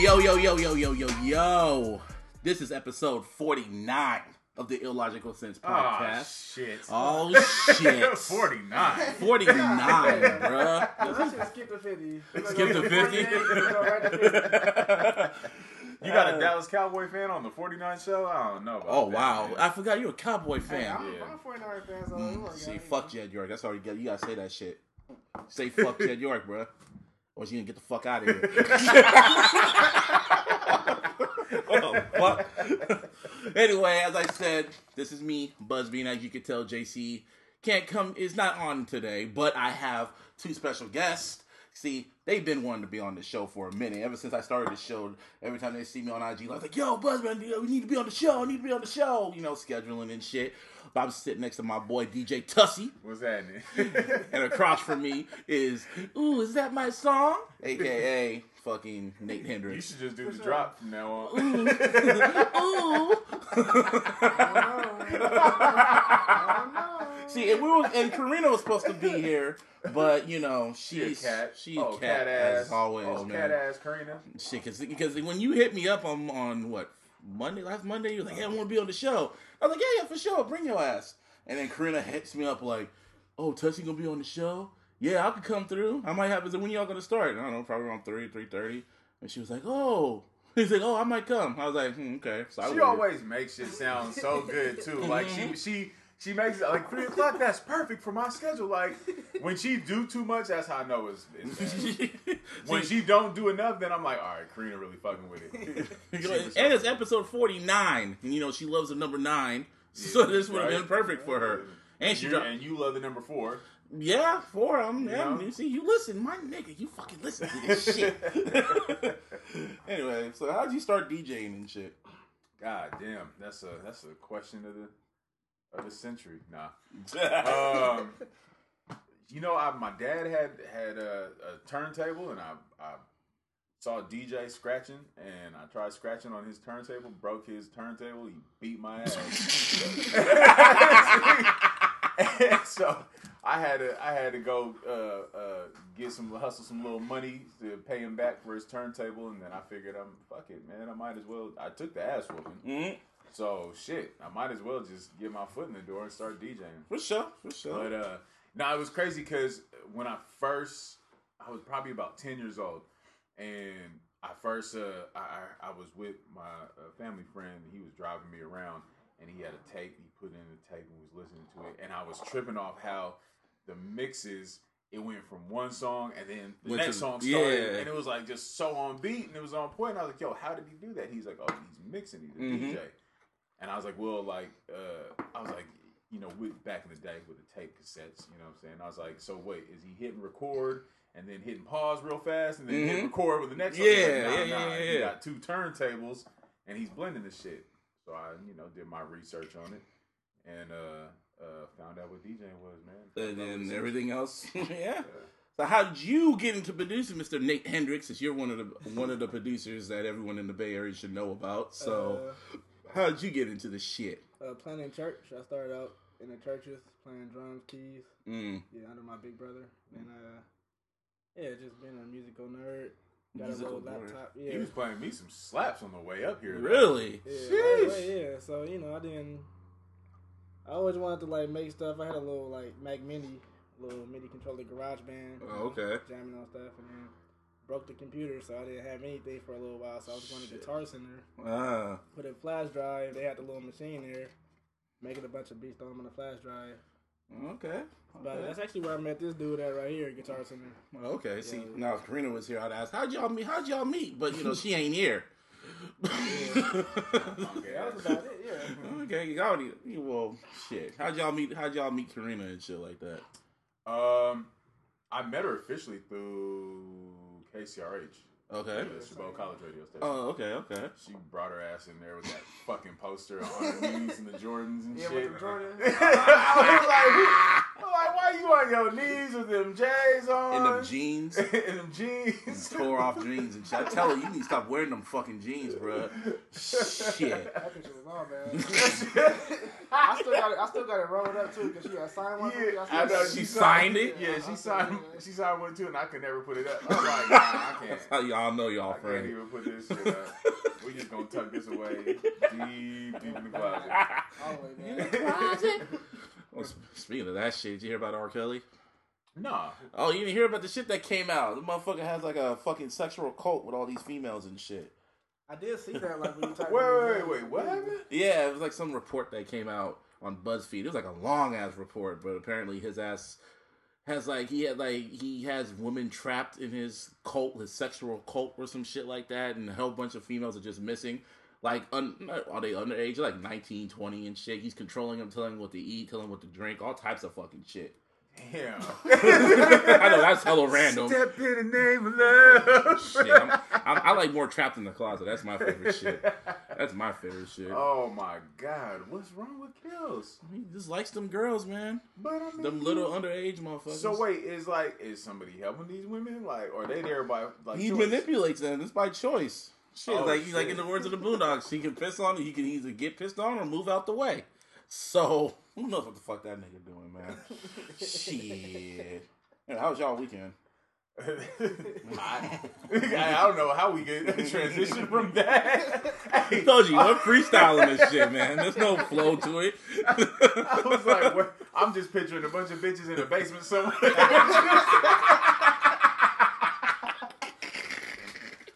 Yo, yo, yo, yo, yo, yo, yo. This is episode 49 of the Illogical Sense podcast. Oh, shit. Oh, shit. 49. 49, bruh. I should skip the 50. Skip the 50? Go right to 50. You got a Dallas Cowboy fan on the 49 show? I don't know about Oh, that, wow. man. I forgot you're a Cowboy Hey, fan. I'm, Yeah. I'm a 49 fan, so Mm, See, out. fuck Jed York. That's all you got. You gotta say that shit. Say fuck Jed York, bruh. Or she gonna get the fuck out of here. fuck. anyway, as I said, this is me, Busby. As you can tell, JC can't come is not on today, but I have two special guests. See, they've been wanting to be on the show for a minute. Ever since I started the show, every time they see me on IG, I was like, yo, Buzzman, we need to be on the show. I need to be on the show. You know, scheduling and shit. But I'm sitting next to my boy DJ Tasi. What's happening? And across from me is, ooh, is that my song? AKA fucking Nate Hendrix. you should just do the drop from now on. Ooh. Oh, no. See, and we were, and Karina was supposed to be here, but you know She a she's cat. she's oh, cat, ass. as always, oh, man. cat ass Karina. Shit, cause, because when you hit me up on on what Monday, last Monday, you were like, "Yeah, I want to be on the show." I was like, "Yeah, yeah, for sure, bring your ass." And then Karina hits me up like, "Oh, Tasi gonna be on the show? Yeah, I could come through. I might have." I said, "When y'all gonna start?" I don't know, probably around three, three thirty. And she was like, "Oh." He's like, "Oh, I might come." I was like, hmm, "Okay." So She always makes shit sound so good too. Like she she she makes it like three o'clock. That's perfect for my schedule. Like when she do too much, that's how I know it's. it's when she don't do enough, then I'm like, all right, Karina really fucking with it. You She know, was and it's episode 49, and you know she loves the number nine, so this would have right. been perfect for her. And she dropped, and you love the number four. Yeah, for them. Yeah, you see, you listen, my nigga, you fucking listen to this shit. anyway, so how'd you start DJing and shit? God damn, that's a that's a question of the of the century. Nah. Um, you know, I, my dad had had a, a turntable, and I, I saw a DJ scratching, and I tried scratching on his turntable, broke his turntable, he beat my ass. So I had to I had to go uh, uh, get some hustle some little money to pay him back for his turntable, and then I figured I'm fuck it, man. I might as well. I took the ass whooping. Mhm. So shit, I might as well just get my foot in the door and start DJing. For sure, for sure. But uh, no, it was crazy because when I first, I was probably about ten years old, and I first, uh, I, I I was with my uh, family friend. He was driving me around, and he had a tape. He put in the tape and was listening to it, and I was tripping off how the mixes. It went from one song, and then the Went next to- song started, yeah. and it was like just so on beat, and it was on point. And I was like, "Yo, how did he do that?" He's like, "Oh, he's mixing. He's a Mhm. DJ." And I was like, well, like, uh, I was like, you know, with, back in the day with the tape cassettes, you know what I'm saying? I was like, so wait, is he hitting record and then hitting pause real fast and then Mhm. hitting record with the next Yeah, one? He's like, yeah, yeah, He got two turntables and he's blending the shit. So I, you know, did my research on it and uh, uh, found out what DJing was, man. and Found out then what it everything else, yeah. was. So how'd you get into producing, Mr. Nate Hendrix? Since you're one of the one of the producers that everyone in the Bay Area should know about. So how'd you get into the shit? uh, playing in church. I started out in the churches playing drums, keys, Mm. yeah, under my big brother, and uh, yeah, just being a musical nerd. Got Musical a little nerd. laptop. He was playing me some slaps on the way up here. Really? yeah, Sheesh. right away, yeah. So you know, I didn't. I always wanted to like make stuff. I had a little like Mac Mini, little MIDI controller GarageBand. Oh, okay. Jamming on stuff, and then broke the computer, so I didn't have anything for a little while. So I was going to. Guitar Center. Ah. put in flash drive. They had the little machine there, making a bunch of beats throw them on the flash drive. Okay. But that's actually where I met this dude at right here, Guitar Center. Okay. See, now if Karina was here, I'd ask, "How'd y'all meet? How'd y'all meet?" But you know, she ain't here. Okay, That was about it. Yeah. okay, y'all need. Well, shit. How'd y'all meet? How'd y'all meet Karina and shit like that? Um, I met her officially through KCRH. Okay. The Chabot College radio station. Oh, okay, okay. She brought her ass in there with that fucking poster on the knees and the Jordans and Yeah, shit. with the Jordan. I was like, who, I'm like, why you on your knees with them J's on? In them jeans. In them jeans. tore off jeans and shit. I tell her you need to stop wearing them fucking jeans, bro. Shit. That picture was all bad. I still got it. I still got it rolled up too because she got signed one. for me. Yeah, still know. She signed it? Yeah, she I signed. still- She signed one too, and I could never put it up. I'm like, nah, I can't. That's how y'all know y'all I can't friends. even put this shit up. We just gonna tuck this away deep, deep in the closet. All the way back. Well, speaking of that shit, did you hear about R. Kelly? Nah, Oh, you didn't hear about the shit that came out? The motherfucker has like a fucking sexual cult with all these females and shit. I did see that. Like when you type wait, wait, wait, wait. What happened? Yeah, it was like some report that came out on BuzzFeed. It was like a long ass report, but apparently his ass has like he had like he has women trapped in his cult, his sexual cult or some shit like that, and a whole bunch of females are just missing. Like, un, are they underage? They're like 19, 20 and shit. He's controlling them, telling them what to eat, telling them what to drink, all types of fucking shit. Damn. I know that's hella random. Step in the name of love. Shit, I'm, I'm, I like more trapped in the closet. That's my favorite shit. That's my favorite shit. Oh my God, what's wrong with Kels? He just likes them girls, man. But I mean, Them little underage motherfuckers. So wait, is like is somebody helping these women? Like, or are they there by like? he choice? manipulates them. It's by choice. Shit, Oh, like like in the words of the Boondocks, he can piss on. He can either get pissed on or move out the way. So who knows what the fuck that nigga doing, man? Shit. And how was y'all weekend? I, I don't know how we get transition from that. I told you, we're freestyling this shit, man. There's no flow to it. I was like, what? I'm just picturing a bunch of bitches in a basement somewhere.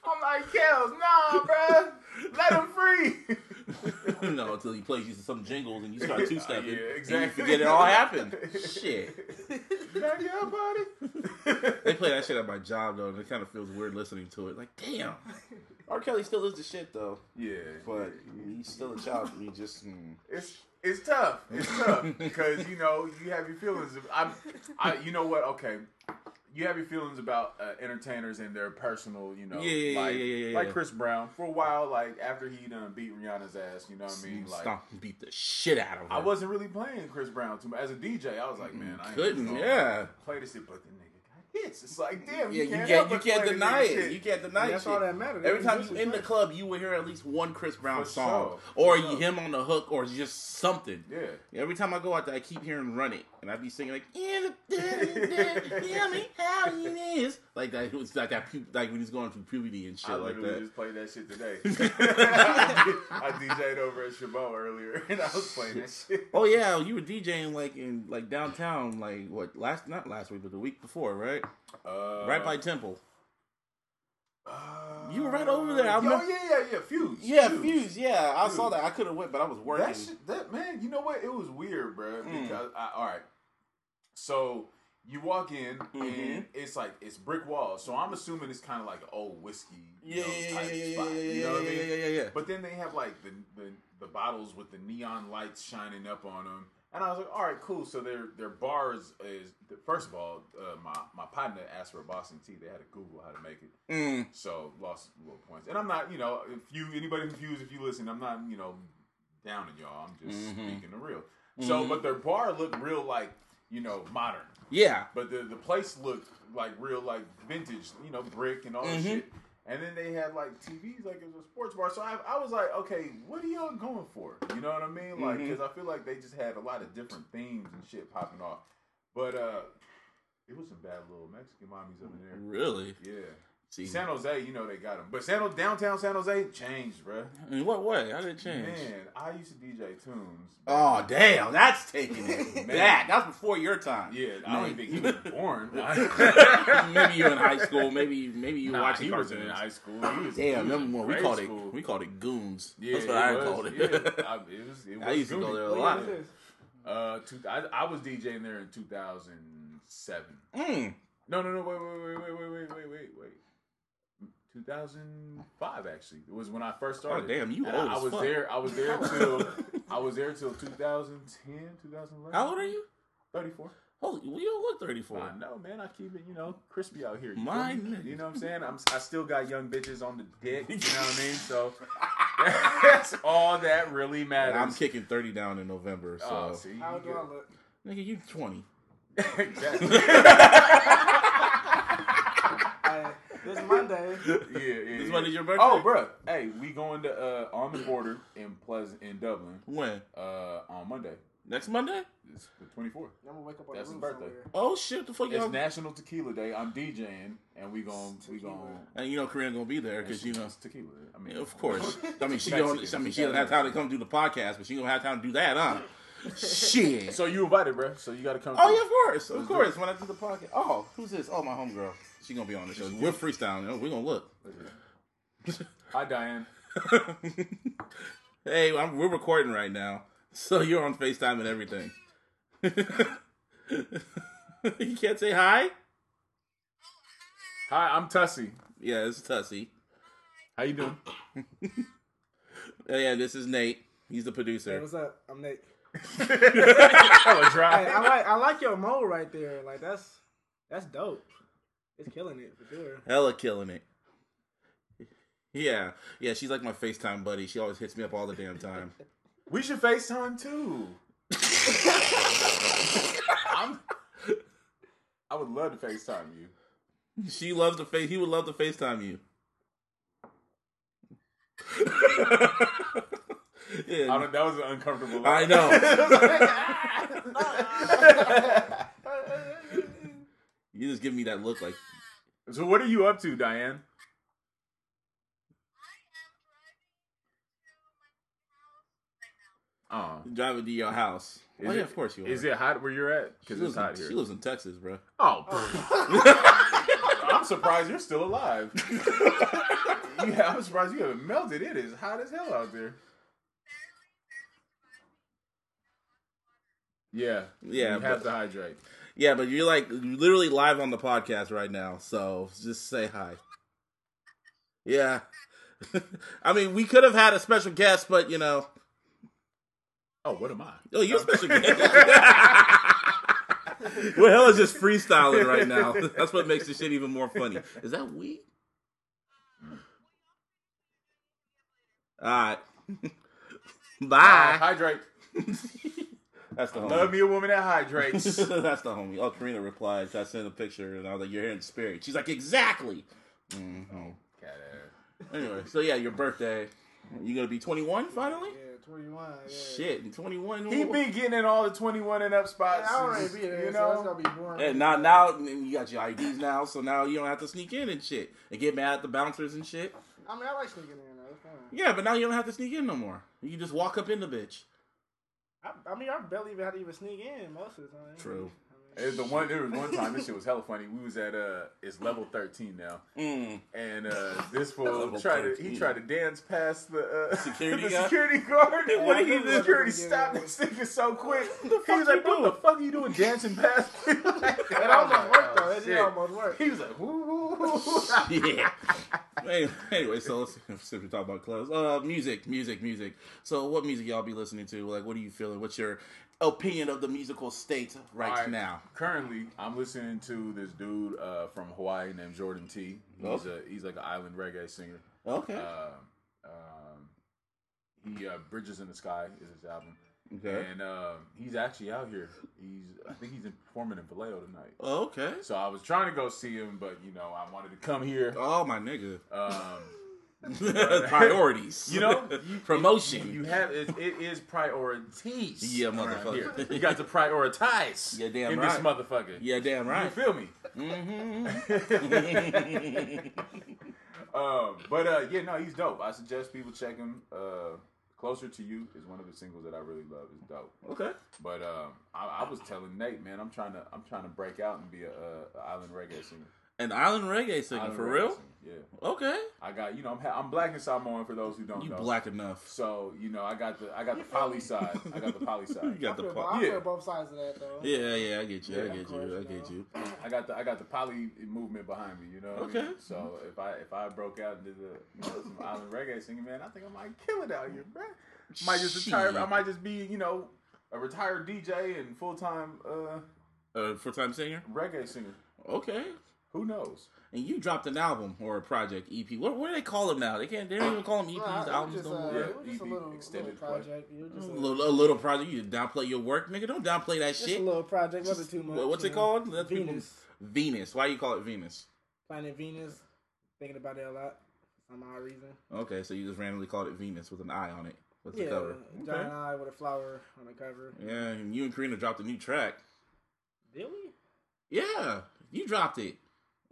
I'm like, Kels, nah, bruh. Let no, until he plays you some jingles and you start two stepping. Yeah, And exactly. you forget it all happened. Shit. Back up, buddy. They play that shit at my job though, and it kind of feels weird listening to it. Like, damn. R. Kelly still is the shit though, Yeah, but he's still a child to me. Just mm. It's it's tough. It's tough because you know you have your feelings. I'm, I, you know what? Okay, you have your feelings about uh, entertainers and their personal, you know, Yeah, yeah, yeah, like, yeah, yeah, yeah. like Chris Brown for a while. Like after he done beat Rihanna's ass, you know what I mean? Like stomp and beat the shit out of her. I wasn't really playing Chris Brown too much as a DJ. I was like, man, I couldn't, yeah. play this shit, but the nigga hits. It's like, damn, Yeah, you you can't, can't, you can't deny it. shit. You can't deny it That's all that matters. Every time you in the club, you will hear at least one Chris Brown For song, sure. or sure. him on the hook, or just something. Yeah. Every time I go out there, I keep hearing "Run It," and I'd be singing like "In the tell me how it is," like that. It was like that, pu- like when he's going through puberty and shit I like that. just played that shit today. I DJ'd over at Chabot earlier, and I was playing that shit. Oh yeah, you were DJing like in like downtown, like what last not last week, but the week before, right? Uh, right by Temple. uh, You were right over there. I Oh yeah, yeah, yeah. Fuse. Yeah, Fuse. Yeah, I saw that. I could have went, but I was working. That shit, that man, you know what? It was weird, bro. Mm. Because I, all right, so you walk in Mhm. and it's like it's brick walls. So I'm assuming it's kind of like an old whiskey, yeah, know, yeah, yeah, yeah, yeah, spot. yeah, yeah, you know what I mean? yeah, yeah, yeah. But then they have like the, the the bottles with the neon lights shining up on them, and I was like, all right, cool. So their their bars is first of all, uh, my my partner asked for a Boston tea. They had to Google how to make it, Mm. so lost little points. And I'm not, you know, if you anybody confused, if you listen, I'm not, you know, down in y'all. I'm just Mhm. speaking the real. So, Mhm. but their bar looked real like you know modern, Yeah. but the the place looked like real like vintage, you know, brick and all that Mhm. shit. And then they had like TVs, like it was a sports bar. So I, I was like, okay, what are y'all going for? You know what I mean? Like, because I feel like they just had a lot of different themes and shit popping off. But uh it was some bad little Mexican mommies up in there. Really? Yeah. See, San Jose, you know they got them, but San Jose, downtown San Jose changed, bruh. in what way? How did it change? Man, I used to DJ tunes. Oh damn, that's taking it. Man. that that's before your time. Yeah, I don't even think he was born. maybe you're in high school. Maybe maybe you were Nah, watching he cartoons. wasn't in high school. He was, he Damn, remember when we called school. it we called it goons. Yeah, that's what I was, called it. Yeah, I, it was. It was I used to go there a What lot. year is this? Uh, two, I, I was DJing there in 2007. Mm. No, no, no. Wait, wait, wait, wait, wait, wait, wait, wait. 2005 actually. It was when I first started. Oh started. damn, you And old I, I was fuck. there. I was there till I was there till 2010, 2011. How old are you? 34. Holy, we don't look 34. I know, man. I keep it, you know, crispy out here. You, feel My me? you know what I'm saying? I'm, I still got young bitches on the dick. You know what I mean? So that's all that really And matters. I'm kicking 30 down in November, so Oh, see, How you do I look? nigga, you 20. exactly. Hey, this Monday. yeah, yeah. This yeah. Monday's your birthday? Oh, bro. Hey, we going to uh, on the border in Pleasant in Dublin When? uh, on Monday. Next Monday? It's the twenty fourth. I'm gonna wake up on That's the his birthday. somewhere. Oh shit! The fuck It's y'all? National Tequila Day. I'm DJing, and we gon' we gon' and you know Karina gonna be there because you know. tequila. I mean, Of course. I mean, she don't. I mean, she doesn't have time to come do the podcast, but she gonna have time to do that, huh? Shit. So you invited, bro. So you got to come. Oh through. yeah, of course, of course. When I do the podcast. Oh, who's this? Oh, my homegirl. She gonna be on the show. We're freestyling. We're gonna look. Hi, Diane. hey, I'm, we're recording right now, so you're on Facetime and everything. you can't say hi. Hi, I'm Tasi. Yeah, it's Tasi. How you doing? Uh, yeah, this is Nate. He's the Hey, producer. what's up? I'm Nate. Hella Hey, I like I like your mode right there. Like that's that's dope. It's killing it for sure. Hella killing it. Yeah, yeah. She's like my FaceTime buddy. She always hits me up all the damn time. We should FaceTime too. I'm, I would love to FaceTime you. She loves to face. He would love to FaceTime you. Yeah, don't, that was an uncomfortable. I know. You just give me that look like so what are you up to, Diane? Oh, driving to your house. Is oh yeah, of course you are. is it hot where you're at? Because it's hot in, here. she lives in Texas, bro. Oh, oh. I'm surprised you're still alive. yeah, I'm surprised you haven't melted. It is hot as hell out there. Yeah, Yeah, You have but- to hydrate. Yeah, but you're like literally live on the podcast right now, so just say hi. Yeah. I mean, we could have had a special guest, but you know, Oh, what am I? oh, you're a special guest. We're hella just freestyling right now. That's what makes the shit even more funny. Is that weed? All right. Uh, Bye. hydrate. That's the homie. Love me a woman that hydrates. That's the homie. Oh, Karina replied. I sent a picture, and I was like, "You're here in spirit." She's like, "Exactly." hmm Cat ass. Anyway, so yeah, your birthday. You gonna be 21 finally? Yeah, 21. Yeah. Shit, 21. He been getting in all the 21 and up spots. Yeah, I already be there, you so it's gonna be boring. And now, now you got your IDs now, so now you don't have to sneak in and shit and get mad at the bouncers and shit. I mean, I like sneaking in though. Yeah, but now you don't have to sneak in no more. You can just walk up in the bitch. I, I mean, I barely even had to even sneak in most of the time. True. It was the one. There was one time. This shit was hella funny. We was at uh, it's level 13 now. Mm. and uh, this fool Level tried to he tried to dance past the uh, Security the guy? security guard. What did he the do? security stopped this nigga so quick. He was like, you "What the fuck are you doing dancing past?" me?" It almost worked though. It did Shit. almost work. He was like, "Woo, woo, woo." yeah. Anyway, anyway, so let's since we talk about clothes, uh, music, music, music. So, what music y'all be listening to? Like, what are you feeling? What's your opinion of the musical state right, right, now? Currently, I'm listening to this dude uh, from Hawaii named Jordan T. He's Oh. a he's like an island reggae singer. Okay, Uh, um, he uh, Bridges in the Sky is his album. Okay, And um, he's actually out here. He's I think he's in, performing in Vallejo tonight. okay. So I was trying to go see him, but you know I wanted to come here. Oh my nigga, Um, priorities. you know, you, promotion. You, you have it, it is priorities. Yeah, motherfucker. You got to prioritize. Yeah, damn in right. this motherfucker. yeah, damn right. You feel me? hmm um, but uh, yeah, no, he's dope. I suggest people check him. Uh, Closer to You is one of the singles that I really love. It's dope. okay. But um, I, I was telling Nate, man, I'm trying to I'm trying to break out and be a, a, a island reggae singer. An island reggae singer Island for reggae real? singer, Yeah, Okay. I got you know I'm ha- I'm black and Samoan for those who don't You know. black enough. So you know I got the I got the poly side. I got the poly side. You got I the feel, po- I yeah. feel both sides of that though. Yeah, yeah, I get you. I get of you. course, I you get you. I got the I got the poly movement behind me. You know. what I Okay. mean? So if I if I broke out and did the you know, some island reggae singing, man, I think I might kill it out here, bro. Might just retire. Shit. I might just be you know a retired DJ and full time uh, Uh, full time singer. reggae singer. Okay. Who knows? And you dropped an album or a project EP. What, what do they call them now? They can't. They don't even call them EPs. Nah, it albums just, no uh, more. Yeah, it was just a EP, little, little extended play. project. A just a, little, a little project. You downplay your work, nigga. Don't downplay that shit. just shit. a little project. Wasn't too much. What's it know. called? Let people- Venus. Venus. Why you call it Venus? Planet Venus. Thinking about it a lot. For some odd reason. Okay, so you just randomly called it Venus with an eye on it. What's yeah, the cover? giant eye with a flower on the cover. Yeah, and you and Karina dropped a new track. Did we? Yeah, you dropped it,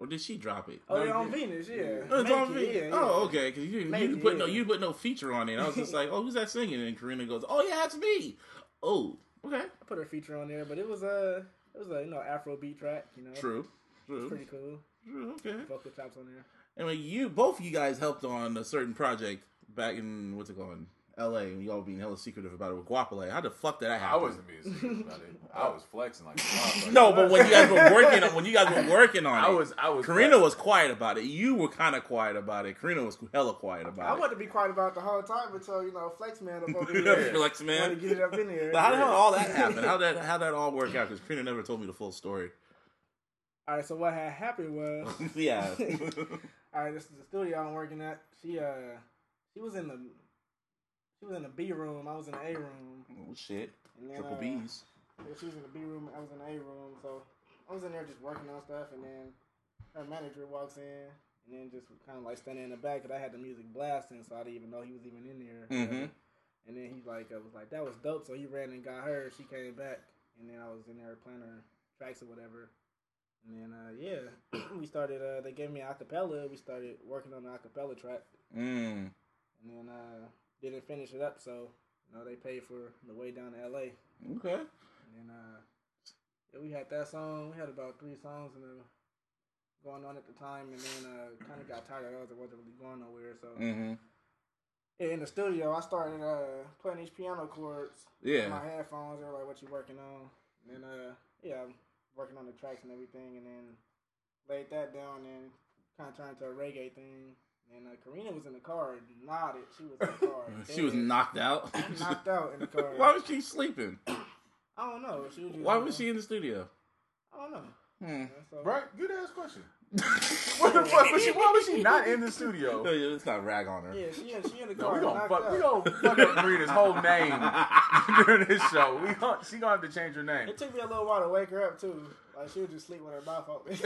or did she drop it? Oh, No, yeah, you on. Venus, yeah. Oh, it's Make on it, Venus. yeah, yeah. Oh, okay. Because you didn't, you didn't it, put no, you put no feature on it. I was just like, oh, who's that singing? And Karina goes, oh yeah, that's me. Oh, okay, I put her feature on there, but it was a it was a you know Afro beat track. You know, true, true, pretty cool. true. Okay. Vocal chops on there. Anyway, you both of you guys helped on a certain project back in what's it called? L.A. and y'all being hella secretive about it with Goapele. How the fuck did that happen? I wasn't being serious about it. I was flexing like a. No, but when you guys were working on when you guys were working on it, I was, I was. Karina was quiet about it. You were kind of quiet about it. Karina was hella quiet about it. I wanted to be quiet about it the whole time until you know Flex Man up over it. here. Flex Wanted man. to get it up in there. But how the hell all that happened? How that how that all work out? Because Karina never told me the full story. All right, so what had happened was, yeah. all right, this is the studio I'm working at. She uh, she was in the, she was in the B room. I was in the A room. oh shit. And then, Triple uh, B's. Yeah, she was in the B room. I was in the A room. So I was in there just working on stuff, and then her manager walks in, and then just kind of like standing in the back, cause I had the music blasting, so I didn't even know he was even in there. Mhm. And then he like uh, was like that was dope. So he ran and got her. She came back, and then I was in there playing her tracks or whatever. And then uh, yeah, we started. Uh, they gave me acapella. We started working on the acapella track, Mm. and then uh, didn't finish it up. So you know they paid for the way down to L.A. Okay. And uh, yeah, we had that song. We had about three songs the, going on at the time, and then uh, kind of got tired of it. It wasn't really going nowhere. So Mm-hmm. in the studio, I started uh, playing these piano chords. Yeah. My headphones. They were like, "What you working on?" And then uh, yeah, I'm working on the tracks and everything, and then laid that down and kind of turned to a reggae thing. And uh, Karina was in the car, and nodded. She was in the car. She was knocked out. knocked out in the car. Why was she sleeping? I don't know. She was Why was she in the studio? I don't know. Hmm. So, Right? Good ass question. What the fuck was she? Why was she not in the studio? No, Let's not rag on her. Yeah, she in, she in the No, car. we gonna knocked fuck. We out. gonna fuck up Karina's whole name during this show. We gonna, she gonna have to change her name. It took me a little while to wake her up too. Like she would just sleep with her mouth open.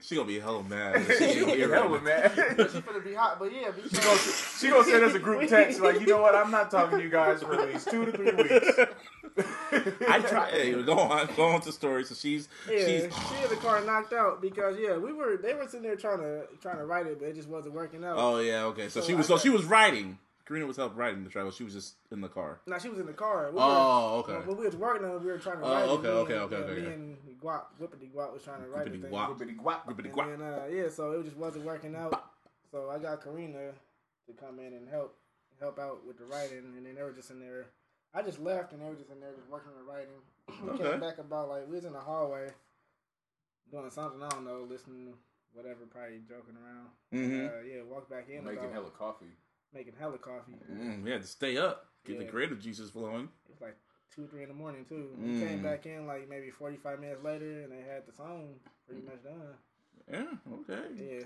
she gonna be hella mad. She ain't here Hell right with now. man. she finna be hot, but yeah, She gonna, she gonna send us a group text like, you know what? I'm not talking to you guys for at least two to three weeks. I try. Hey, go on, go on to story. So she's Yeah, she's she in the car knocked out because yeah, we were they were sitting there trying to trying to write it, but it just wasn't working out. Oh yeah, okay. So, So she was I so got- she was writing. Karina was help writing the track. but She was just in the car. No, she was in the car. We Oh, were, okay. When we was working on it, we were trying to Oh, write it. okay, Me okay, and- okay, yeah, okay, Me okay. and Guap, Whippity Guap was trying to write the Whippity. Guap. Whippity guap. And then, uh, yeah, so it just wasn't working out. So I got Karina to come in and help help out with the writing, and then they were just in there. I just left, and they were just in there just working on the writing. We Okay. came back about like we was in the hallway doing something I don't know, listening to whatever, probably joking around. Mm-hmm. Uh, yeah, walked back in Making about hella coffee. making hella coffee. Mm, we had to stay up, get the Yeah. creative juices flowing. It was like two, three in the morning too. We came Mm. back in like maybe forty five minutes later, and they had the song pretty much done. Yeah, okay. Yeah.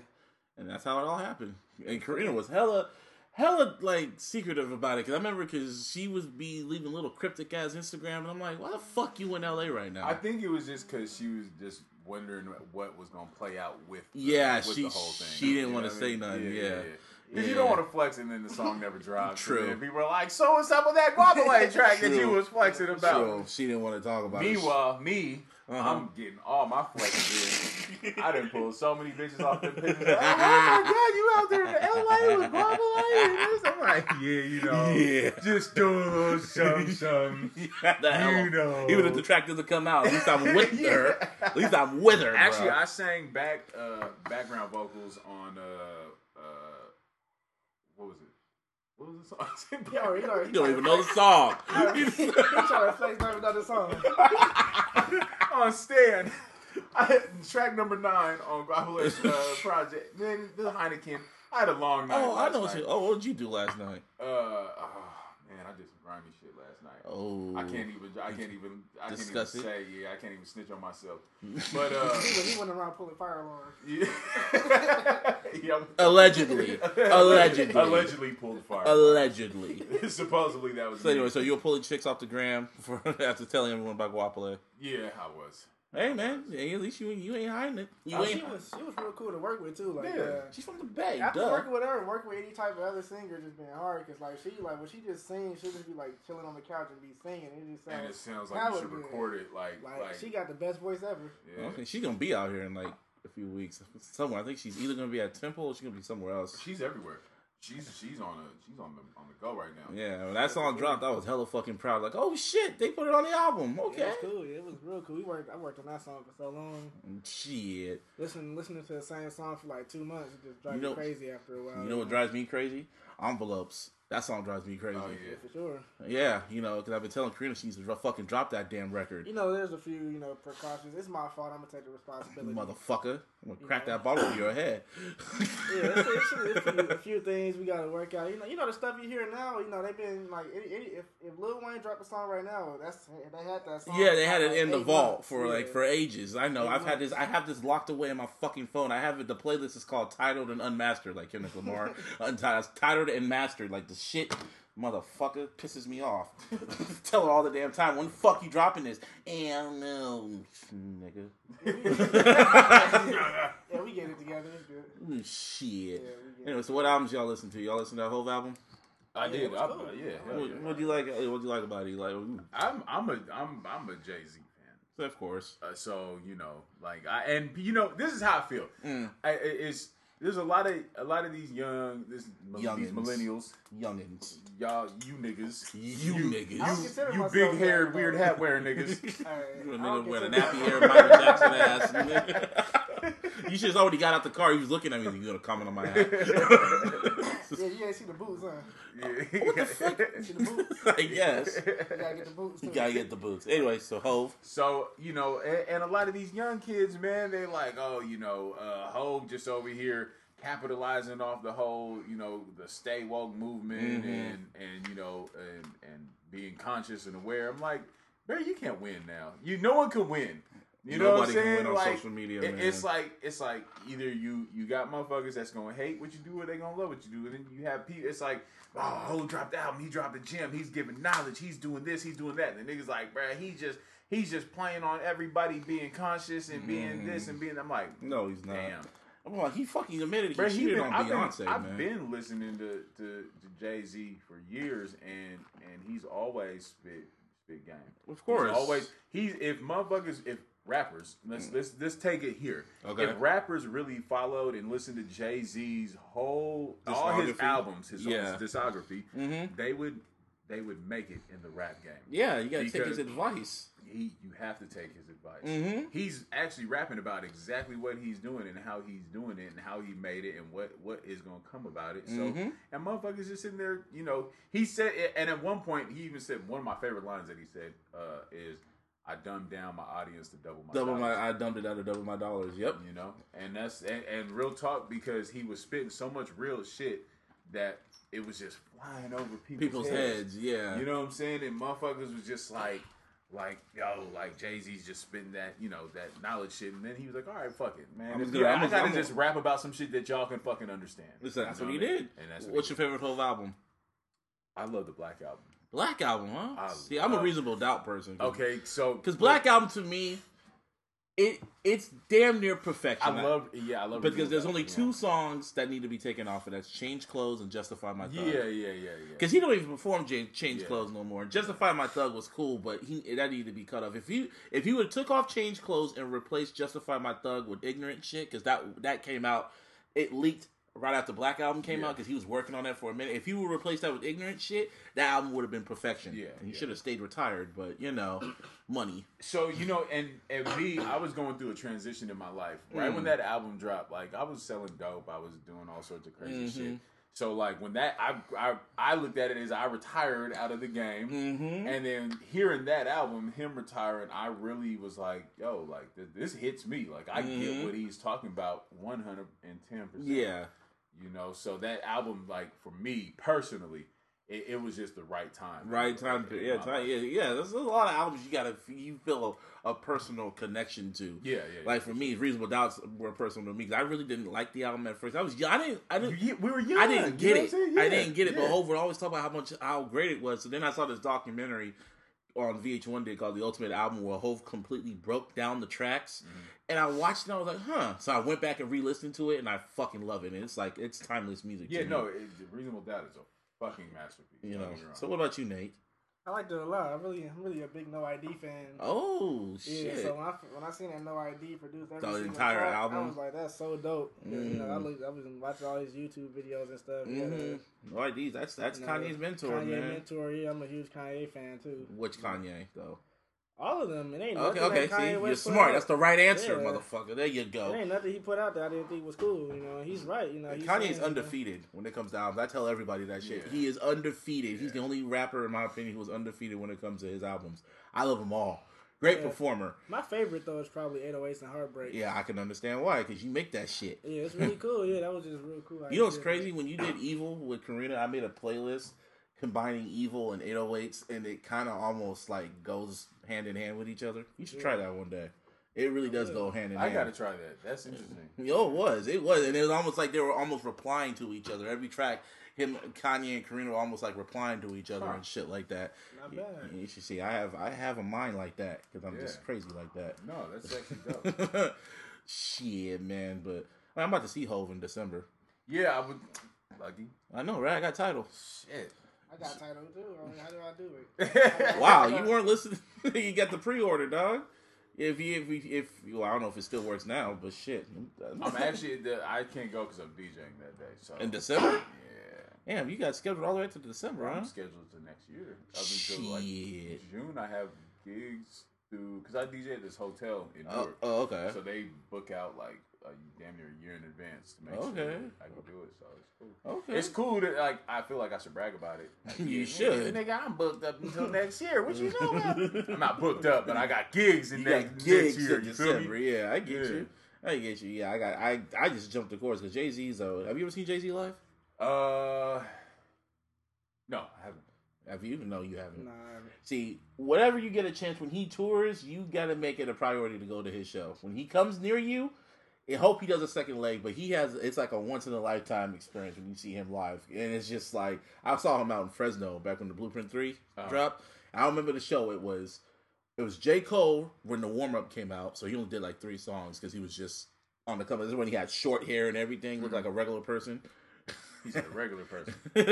And that's how it all happened. And Karina was hella, hella like secretive about it. Cause I remember because she was be leaving little cryptic ass Instagram, and I'm like, why the fuck you in LA right now? I think it was just because she was just wondering what was gonna play out with. The, Yeah, with she- the whole thing. she didn't You know what say mean? nothing, yeah. Because Yeah. you don't want to flex and then the song never drops. True. And people are like, "So what's up with that Goapele track that you was flexing about?" so she didn't want to talk about it. Meanwhile, me, Uh-huh. I'm getting all my flexes in. I didn't pull so many bitches off the pictures. Like, oh my god, you out there in LA with and this? I'm like, yeah, you know, Yeah. just do some, some. the hell, You know. even if the track doesn't come out, at least I'm with Yeah. her. At least I'm with her. Actually, bro. I sang back uh, background vocals on uh, uh, what was it? What was the song? I sang He already, he already, you don't even know the song. he trying to flex not even know the song. on Stan. I had track number nine on Goapele's uh, project. Then the Heineken. I had a long night. oh, I last know. What you, oh, what did you do last night? Uh, oh, man, I I did some grimy shit last night. Oh, I can't even. I can't even. I can't even it? say. Yeah, I can't even snitch on myself. But uh, He went, he went around pulling fire alarms. yeah, yeah. Allegedly. Allegedly. allegedly pulled fire. Allegedly. Supposedly that was. So anyway, so you're pulling chicks off the gram for after telling everyone about Goapele. yeah, I was. Hey man, hey, at least you you ain't hiding it. You Oh, ain't. she was she was real cool to work with too. Like Yeah. uh, She's from the Bay. after Duh. working with her, and working with any type of other singer just been hard because like she like when she just sings, she'll just be like chilling on the couch and be singing. It just sounds. And it sounds sounds like hella you should record it like like, like. she got the best voice ever. yeah. Okay, she's gonna be out here in like a few weeks somewhere. I think she's either gonna be at Temple or she's gonna be somewhere else. She's everywhere. She's she's on a she's on the on the go right now. Yeah, when that song dropped, I was hella fucking proud. Like, oh shit, they put it on the album. Yeah, Okay. it was cool. Yeah, it was real cool. We worked. I worked on that song for so long. Mm, shit. Listening, listening to the same song for like two months, it just drives You know- you crazy after a while. You know what drives me crazy? Envelopes. That song drives me crazy. Oh Yeah, yeah. for sure. Yeah, you know, because I've been telling Karina she needs to fucking drop that damn record. You know, there's a few, you know, precautions. It's my fault. I'm gonna take the responsibility. Motherfucker. I'm gonna crack know. that bottle over your head. Yeah, it's, it's, it's a, few, a few things we gotta work out. You know, you know the stuff you hear now. You know they've been like, it, it, if if Lil Wayne dropped a song right now, that's they had that song. Yeah, they had it like, in the vault months. for like for ages. I know. Eight I've had this. I have this locked away in my fucking phone. I have it. The playlist is called "Titled and Unmastered," like Kendrick Lamar. Untitled, titled and mastered. Like the shit, motherfucker, pisses me off. Tell her all the damn time. When the fuck you dropping this? And no, nigga. Yeah, we get it together. It's good. Mm, Shit. Yeah, Anyway, so what albums y'all listen to? Y'all listen to that whole album? I Yeah, did. it was I, cool. yeah, What, yeah. what do you like? What do you like about it? Like, I'm I'm a I'm I'm a Jay Z fan. of course. Uh, so you know, like I and you know, this is how I feel. Mm. I, it's there's a lot of a lot of these young this these millennials, Youngins. y'all you niggas, You niggas. You, you big haired weird hat wearing niggas. Alright, You a I nigga don't wearing a nappy hair Michael Jackson ass. nigga. you just already got out the car. He was looking at me. You gonna comment on my hat? Yeah, you ain't see the boots, huh? Yeah. what the fuck? See the boots? I guess. You gotta get the boots. You gotta get the boots. Anyway, so Hove. So you know, and, and a lot of these young kids, man, they like, oh, you know, uh, Hov just over here capitalizing off the whole, you know, the stay woke movement Mhm. and and you know and and being conscious and aware. I'm like, Barry, you can't win now. You no one can win. You know what Nobody I'm can saying? win on like, social media, it- man. it's like it's like either you you got motherfuckers that's gonna hate what you do or they gonna love what you do, and then you have people. It's like, oh, Ho dropped the album, he dropped the gym, he's giving knowledge, he's doing this, he's doing that, and the niggas like, bruh, he just he's just playing on everybody being conscious and being this and being. I'm like, No, he's not. damn. I'm like, he fucking admitted he he cheated been, on I've, been, I've man. been listening to, to, to Jay Z for years, and and he's always spit spit game. of course. He's always he's if motherfuckers if rappers let's let's let's take it here. Okay. If rappers really followed and listened to Jay Z's whole all his albums, his, Yeah. his discography, Mhm. they would they would make it in the rap game. Yeah, you gotta take his advice. He you have to take his advice. Mhm. He's actually rapping about exactly what he's doing and how he's doing it and how he made it and what what is going to come about it. So Mhm. and motherfuckers just sitting there, you know. He said, and at one point he even said one of my favorite lines that he said uh, is, "I dumbed down my audience to double my Double dollars." my, I dumped it out to double my dollars. Yep. you know, and that's and, and real talk because he was spitting so much real shit that it was just flying over people's, People's heads, yeah. You know what I'm saying? And motherfuckers was just like, like yo, like Jay Z's just spitting that, you know, that knowledge shit. And then he was like, all right, fuck it, man. I'm If- gonna- yeah, I'm I gotta just rap about some shit that y'all can fucking understand. Listen, that's what know he did. And that's what What's your favorite whole album? I love the Black Album. Black Album, huh? I See, I'm a reasonable doubt person. Okay, so Because Black Album to me, it it's damn near perfection. I love, yeah, I love. It. Because there's only two songs that need to be taken off, and that's "Change Clothes" and "Justify My Thug." Yeah, yeah, yeah, yeah. yeah. Because he don't even perform change, change Yeah. clothes no more. Justify My Thug was cool, but he that needed to be cut off. If you if you would took off change clothes and replaced Justify My Thug with ignorant shit, because that that came out, it leaked right after Black Album came Yeah. out because he was working on that for a minute. If he would replace that with ignorant shit, that album would have been perfection. Yeah, and he yeah. should have stayed retired. But you know, money. So you know, and and me, I was going through a transition in my life. Right Mm. when that album dropped, like I was selling dope, I was doing all sorts of crazy Mhm. shit. So like when that, I, I I looked at it as I retired out of the game, Mm-hmm. and then hearing that album, him retiring, I really was like, yo, like th- this hits me. Like I Mhm. get what he's talking about, one hundred and ten percent. Yeah. You know. So that album, like for me personally, it, it was just the right time. Right time, in yeah, time, yeah, yeah. There's a lot of albums you gotta you feel a, a personal connection to. Yeah, yeah. Like for me, Reasonable Doubts were personal to me because I really didn't like the album at first. I was young. I didn't. I didn't. You- we were young. I didn't you get know it. saying? I Yeah, didn't get it. But yeah. Hov would always talk about how much how great it was. So then I saw this documentary on VH1 day called The Ultimate Album where Hove completely broke down the tracks. Mm-hmm. And I watched it and I was like, huh. So I went back and re-listened to it and I fucking love it. And it's like it's timeless music. Yeah, no, it, Reasonable Doubt is a fucking masterpiece. you know. get me wrong. So what about you, Nate? I liked it a lot. I'm really, I'm really a big No ID fan. Oh Yeah, shit. so when I when I seen that No ID produced every The entire track, album? I was like, that's so dope. You know, I Mhm. looked, I was watching all his YouTube videos and stuff. He had a- Mm-hmm. No IDs. That's that's you know, Kanye's mentor, Kanye man. mentor. Yeah, I'm a huge Kanye fan too. Which Kanye though? All of them. It ain't Okay, nothing okay. that See, you're smart. That's the right answer, Yeah. motherfucker. There you It go. ain't nothing he put out that I didn't think was cool. You know, he's right. You know, he's Kanye's saying, you know, undefeated when it comes to albums. I tell everybody that shit. Yeah. He is undefeated. He's the only rapper, in my opinion, who is undefeated when it comes to his albums. I love them all. Great Yeah. performer. My favorite though is probably 808s and Heartbreak. Yeah, I can understand why, because you make that shit. Yeah, it's really cool. Yeah, that was just real cool. You know what's crazy? When you did Evil with Karina, I made a playlist combining Evil and 808s, and it kind of almost like goes hand in hand with each other. You should try that one day. It really does go hand in I hand. I gotta try that. That's interesting. Yo, it was. It was. And it was almost like they were almost replying to each other. Every track, him, Kanye, and Karina were almost like replying to each other Huh. and shit like that. Not bad. you should see. I have I have a mind like that because I'm just crazy like that. No, that's actually dope. shit, man. But I'm about to see Hove in December. yeah, I would. Lucky. I know, right? I got Tidal. Shit. I got Tidal too. I mean, how do I do it? Wow, you weren't listening. you got the pre-order, dog. If you, if you, if well, I don't know if it still works now, but shit. I'm actually. I can't go because I'm DJing that day. So in December. Yeah. Damn, you got scheduled all the way to December, huh? I'm scheduled to next year. Up until like June, I have gigs through because I DJ at this hotel in Oh, Newark. oh, okay. So they book out like a damn near a year in advance to make sure Okay. that I can do it. So it's cool. Okay. It's cool that like I feel like I should brag about it. Like, You yeah, should. nigga. I'm booked up until next year. What you know about? I'm not booked up, but I got gigs in You next, got next year. in You feel December. me? Yeah, I get Yeah. you. I get you. Yeah, I got. I I just jumped the course because Jay Z's. though. have you ever seen Jay Z live? Uh, no, I haven't. Have you? No, you haven't. Nah, See, whatever you get a chance when he tours, you got to make it a priority to go to his show. When he comes near you, I hope he does a second leg, but he has it's like a once in a lifetime experience when you see him live, and it's just like I saw him out in Fresno back when the Blueprint 3 Uh-huh. dropped. I remember the show. It was it was J Cole when the warm up came out, so he only did like three songs because he was just on the cover. This is when he had short hair and everything, looked like a regular person. He's a regular person. yeah,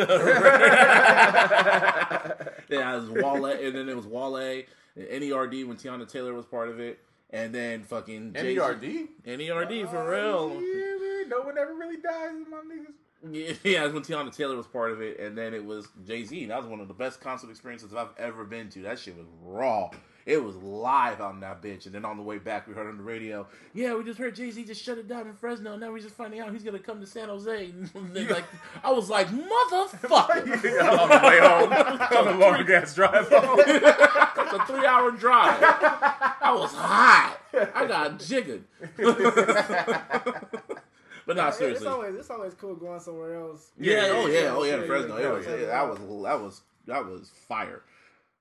it was Wale, and then it was Wale, and NERD when Teyana Taylor was part of it, and then fucking. NERD. NERD for Oh, real. Yeah, man. No one ever really dies in my niggas. Yeah, yeah, that's when Teyana Taylor was part of it, and then it was Jay Z. That was one of the best concert experiences I've ever been to. That shit was raw. It was live on that bitch, and then on the way back, we heard on the radio, "Yeah, we just heard Jay Z just shut it down in Fresno. Now we're just finding out he's gonna come to San Jose." And then, like, I was like, "Motherfucker!" yeah, on the way home, on the long gas drive home. it's a three-hour drive. I was hot. I got jiggered. but not It's seriously. always it's always cool going somewhere else. Yeah, Yeah, oh yeah, yeah, oh yeah, yeah, Fresno. yeah, it yeah. yeah, that was that was that was fire.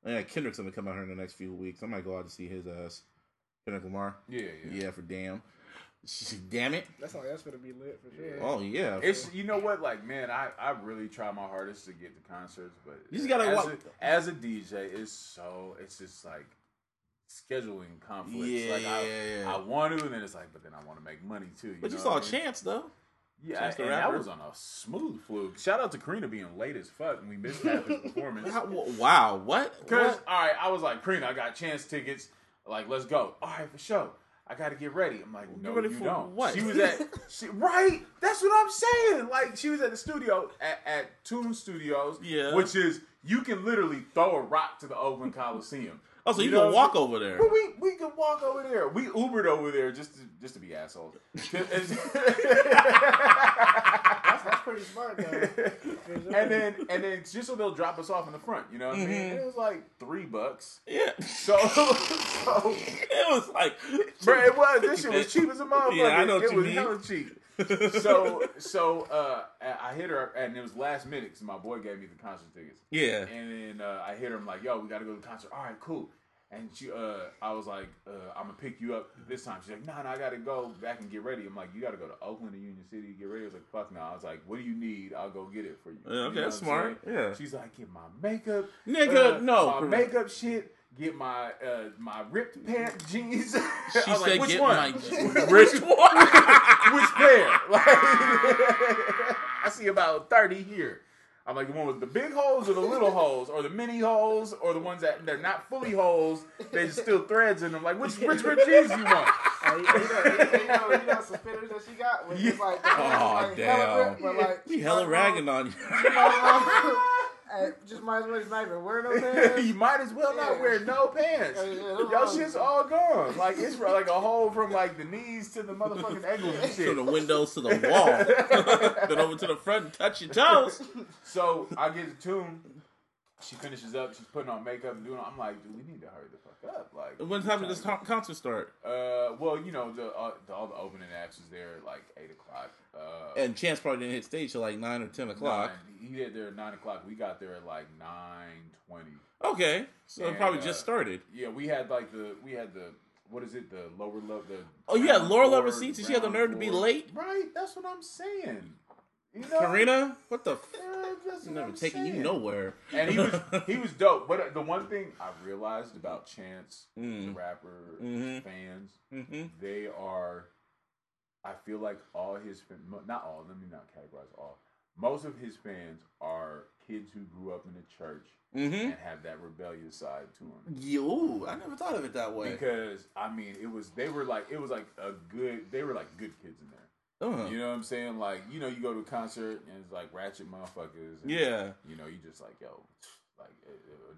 Yeah, Kendrick's gonna come out here in the next few weeks. I might go out to see his ass. Kendrick Lamar. Yeah, yeah. Yeah, for damn. Damn it. That's all. That's gonna be lit for sure. Oh yeah. It's you know what, like man, I, I really try my hardest to get to concerts, but You just gotta as, wa- a, as a DJ, it's so it's just like scheduling conflicts. Yeah, like I, yeah, yeah. I want to, and then it's like, but then I want to make money too. You but you saw what I mean? Chance though. Yeah, Chance the and Rapper. that was on a smooth fluke. Shout out to Karina being late as fuck, and we missed half his performance. Wow. What? Because all right, I was like, Karina, I got chance tickets. Like, let's go. All right, for sure. I got to get ready. I'm like, no, you don't. what? She was at she, right. That's what I'm saying. Like, she was at the studio at, at Toon Studios, Yeah. which is you can literally throw a rock to the Oakland Coliseum. Oh, so you, know can walk over there. But we we could walk over there. We Ubered over there just to just to be assholes. That's, that's pretty smart though. And then and then just so they'll drop us off in the front, you know what I mean? Mhm. And it was like three bucks. Yeah. So so it was like, bro, it was this shit was cheap as a motherfucker. Yeah, I know it you was mean. hella cheap. so so uh, I hit her, and it was last minute because my boy gave me the concert tickets. yeah. And then uh, I hit her. I'm like, "Yo, we got to go to the concert." All right, cool. And she, uh, I was like, uh, "I'm gonna pick you up this time." She's like, "No, no, I got to go back and get ready." I'm like, "You got to go to Oakland or Union City get ready." I was like, "Fuck no." I was like, "What do you need? I'll go get it for you." Yeah, You okay, know that's smart. Yeah. She's like, "Get my makeup, Nigga, uh, no. my makeup shit." Get my uh, my ripped pant jeans. She said, like, "Which "Get one? my Which one? Which pair? Like, I see about thirty here. I'm like the one with the big holes or the little holes or the mini holes or the ones that they're not fully holes. There's still threads in them. Like which which ripped jeans you want? Uh, you, you, know, you, you know, you know, some fitters that she got. Where it's like, the Oh, is like hella damn. ripped, but like, We she hella ragging on you. Well- Hey, just might as well just not even wear no pants. you might as well not Yeah. wear no pants. Yeah, yeah, them Your hoes- shit's all gone. Like it's like a hole from like the knees to the motherfucking ankles and From shit. the windows to the wall. then over to the front and touch your toes. So I get the tune. She finishes up. She's putting on makeup and doing. I'm like, dude, we need to hurry the fuck up. Like, when time did this con- concert start? Uh, well, you know, the, uh, the all the opening acts was there at like eight o'clock. Uh, And Chance probably didn't hit stage till like 9 or 10 o'clock. nine. He had there at nine o'clock. We got there at like nine twenty. Okay. So it probably uh, just started. Yeah, we had like the we had the what is it the lower level the Oh, you had ground lower level seats and she had the nerve to be late? Right, that's what I'm saying. You know, Karina? What the f? Yeah, that's what Never I'm taking you nowhere. And he was he was dope. But uh, the one thing I realized about Chance, Mm. the rapper Mhm. fans, hmm they are. I feel like all his not all. Let me not categorize all. Most of his fans are kids who grew up in the church hmm and have that rebellious side to them. Yo, I never thought of it that way. Because I mean, it was they were like it was like a good. They were like good kids in there. Uh-huh. You know what I'm saying? Like you know, you go to a concert and it's like ratchet motherfuckers. And, Yeah. You know, you just like yo, like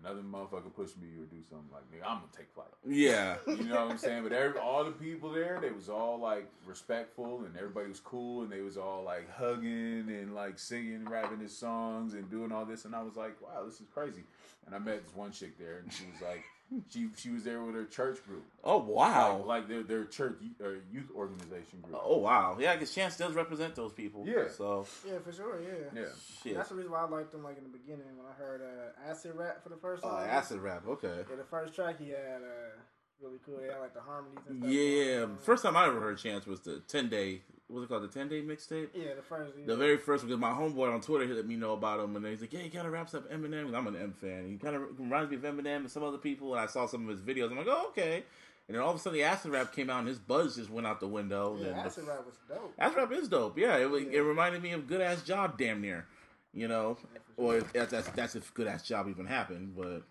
another motherfucker push me or do something like nigga, I'm gonna take flight. Yeah. You know what I'm saying? But every, all the people there, they was all like respectful and everybody was cool and they was all like hugging and like singing, rapping his songs and doing all this. And I was like, wow, this is crazy. And I met this one chick there and she was like, she she was there with her church group, Oh wow. like, like their their church youth, or youth organization group. Oh wow. Yeah, because Chance does represent those people. Yeah. So Yeah, for sure. Yeah. Yeah. shit. That's the reason why I liked him. Like in the beginning, when I heard uh, acid rap for the first Oh, time. acid rap. Okay. Yeah, the first track he had uh, really cool. He had like the harmonies and stuff. Yeah. First time I ever heard Chance was the ten day. What's it called? The ten day mixtape. Yeah, the first. The very first because my homeboy on Twitter he let me know about him, and he's like, "Yeah, he kind of wraps up Eminem." And I'm an M fan. He kind of reminds me of Eminem and some other people. And I saw some of his videos. I'm like, "Oh, okay." And then all of a sudden, the acid rap came out, and his buzz just went out the window. Yeah, Then the- acid rap was dope. acid rap is dope. Yeah, it, Yeah. it reminded me of Good Ass Job, damn near. You know, or if that's that's, that's if Good Ass Job even happened, but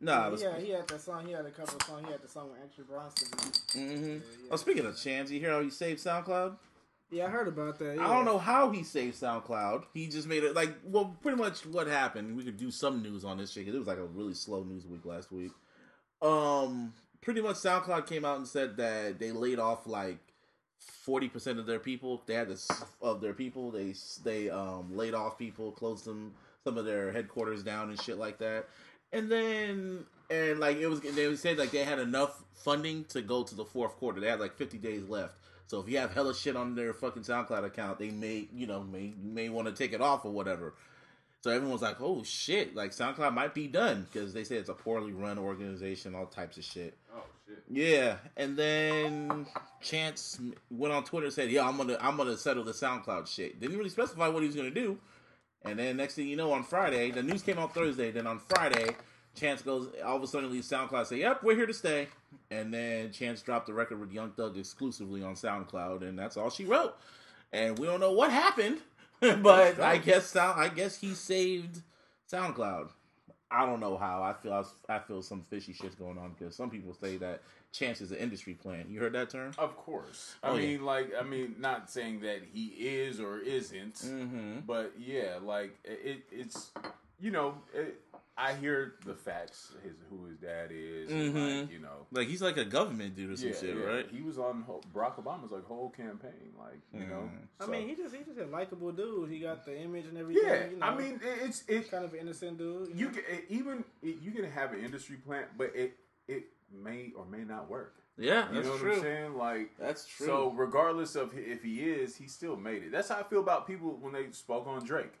nah. yeah, yeah, he had that song. He had a couple of songs. He had the song with Action Bronson. Mm-hmm. Yeah, yeah. Oh, speaking of Chance, you hear how he saved SoundCloud? Yeah, I heard about that. I don't know how he saved SoundCloud. He just made it like well, pretty much what happened. We could do some news on this shit because it was like a really slow news week last week. Um, pretty much SoundCloud came out and said that they laid off like forty percent of their people. They had this of their people. They they um laid off people, closed them some of their headquarters down and shit like that. And then and like it was they said like they had enough funding to go to the fourth quarter. They had like fifty days left. So if you have hella shit on their fucking SoundCloud account, they may you know may may want to take it off or whatever. So everyone's like, "Oh shit!" Like SoundCloud might be done because they say it's a poorly run organization, all types of shit. Oh shit. Yeah, and then Chance went on Twitter and said, "Yeah, I'm gonna I'm gonna settle the SoundCloud shit." Didn't really specify what he was gonna do. And then next thing you know, on Friday, the news came out Thursday. Then on Friday, Chance goes all of a sudden leaves SoundCloud. Say, "Yep, we're here to stay." And then Chance dropped the record with Young Thug exclusively on SoundCloud, and that's all she wrote. And we don't know what happened, but I guess I guess he saved SoundCloud. I don't know how. I feel I feel some fishy shit's going on because some people say that Chance is an industry plan. You heard that term? Of course. I Oh, yeah. mean, like, I mean, not saying that he is or isn't, Mm-hmm. but yeah, like it, it's you know, it, I hear the facts, his who his dad is, and Mhm. like, you know. Like he's like a government dude or some Yeah, shit, yeah. right? He was on whole, Barack Obama's like whole campaign, like you know. Mhm. I So- mean, he just he just a likable dude. He got the image and everything. yeah. you know, I mean, it, it's kind of an innocent dude. You know? can even it, you can have an industry plan, but it it may or may not work. Yeah, You that's know what true. I'm saying? Like, That's true. so regardless of if he is, he still made it. That's how I feel about people when they spoke on Drake.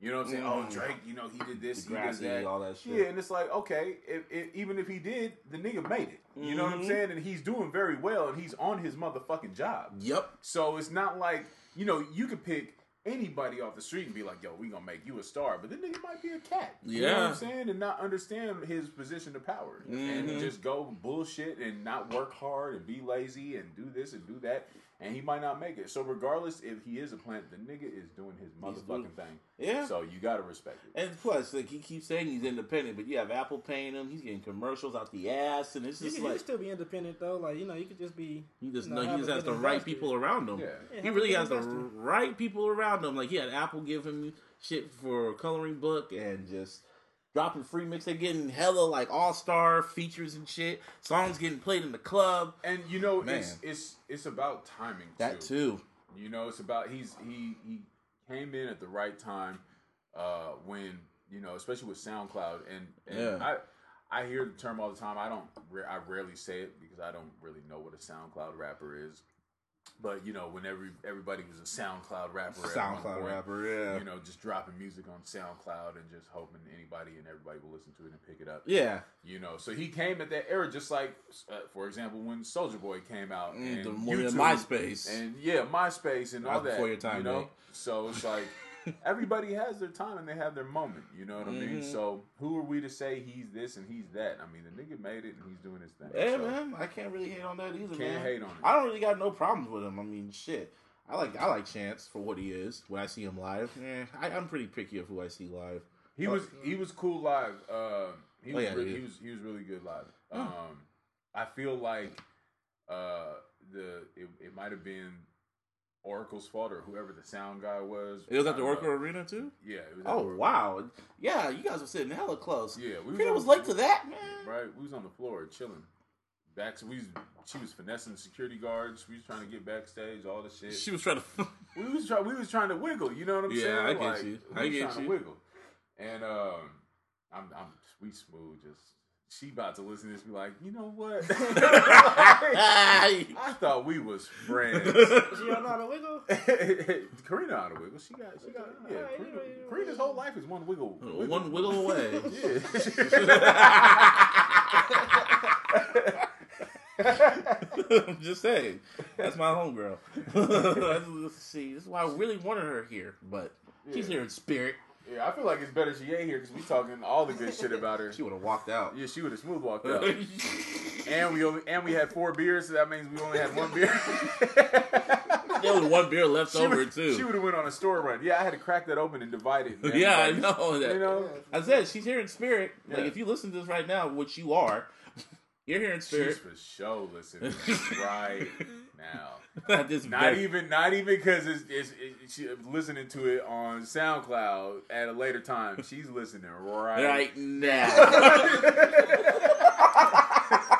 You know what I'm saying? Mm. Oh, Drake, you know he did this, he did that. all that shit. Yeah, and it's like okay, if, if, even if he did, the nigga made it. You know what I'm Mhm. saying? And he's doing very well, and he's on his motherfucking job. Yep. So it's not like you know you could pick anybody off the street and be like, "Yo, we gonna make you a star," but then nigga might be a cat. You know what Yeah. I'm saying? And not understand his position of power and Mhm. just go bullshit and not work hard and be lazy and do this and do that. And he might not make it. So regardless if he is a plant, the nigga is doing his motherfucking thing. Yeah. So you gotta respect it. And plus, like he keeps saying he's independent, but you have Apple paying him. He's getting commercials out the ass, and it's You just can, you like can still be independent though. Like you know, you could just be. he just you know, know, he just has the good right people around him. Yeah. Yeah, He really has the right people around him. Like he had Apple give him shit for a coloring book and just dropping free mix. They're getting hella like all star features and shit. Songs getting played in the club. And you know, Man. it's it's it's about timing That too. You know, it's about he's he he came in at the right time uh when you know, especially with SoundCloud and, and Yeah. I I hear the term all the time. I don't I rarely say it because I don't really know what a SoundCloud rapper is. But you know, when every everybody was a SoundCloud rapper, SoundCloud point, rapper, yeah. you know, just dropping music on SoundCloud and just hoping anybody and everybody will listen to it and pick it up. Yeah. You know, so he came at that era, just like, uh, for example, when Soldier Boy came out Mm, and the YouTube MySpace. and yeah, MySpace and all that. before your time, you know, so it's like everybody has their time and they have their moment. You know what I mean? Mhm. So who are we to say he's this and he's that? I mean, the nigga made it and he's doing his thing. Yeah, so, man. I can't really hate on that either, Can't man. hate on it. I don't really got no problems with him. I mean, shit. I like I like Chance for what he is when I see him live. Eh, I, I'm pretty picky of who I see live. He was he was cool live. Uh, he Oh, was yeah, re- he he was he was really good live. Oh. Um, I feel like uh, the it, it might have been Oracle's fault or whoever the sound guy was. It was at the Oracle know. Arena too. Yeah. It was Oh Oracle. wow, yeah, you guys were sitting hella close. Yeah, we Peter on was the- late to that, man. Right, we was on the floor chilling. Back, we was, she was finessing the security guards. We was trying to get backstage, all the shit. She was trying to. we was trying, we was trying to wiggle. You know what I'm Yeah, saying? I get Like, you. We I was get trying you. to wiggle, and um, I'm, I'm, we smooth. Just she about to listen to this, be like, you know what? I thought we was friends. She don't know how to wiggle. Karina out of wiggle. She got, she got, yeah. Alright, Karina, yeah, yeah, Karina's whole life is one wiggle. Oh, one wiggle away. I'm just saying. That's my homegirl. Let's see, this is why I really wanted her here, but she's here in spirit. Yeah, I feel like it's better she ain't here because we talking all the good shit about her. She would have walked out. Yeah, she would have smooth walked out. and we only and we had four beers, so that means we only had one beer. there was one beer left she over would, too. She would have went on a store run. Yeah, I had to crack that open and divide it. and yeah, I know that. You know, I said she's here in spirit. Like Yeah. if you listen to this right now, which you are, you're here in she's for sure listening right mm-hmm. now. At this Not even, not even because it's, it's, it's she listening to it on SoundCloud at a later time. She's listening right. right now.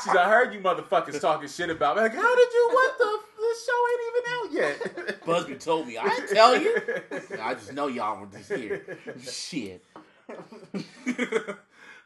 She's like, I heard you motherfuckers talking shit about me. Like, how did you? What the? This show ain't even out yet. Busby told me. I didn't tell you. I just know y'all were just here. Shit.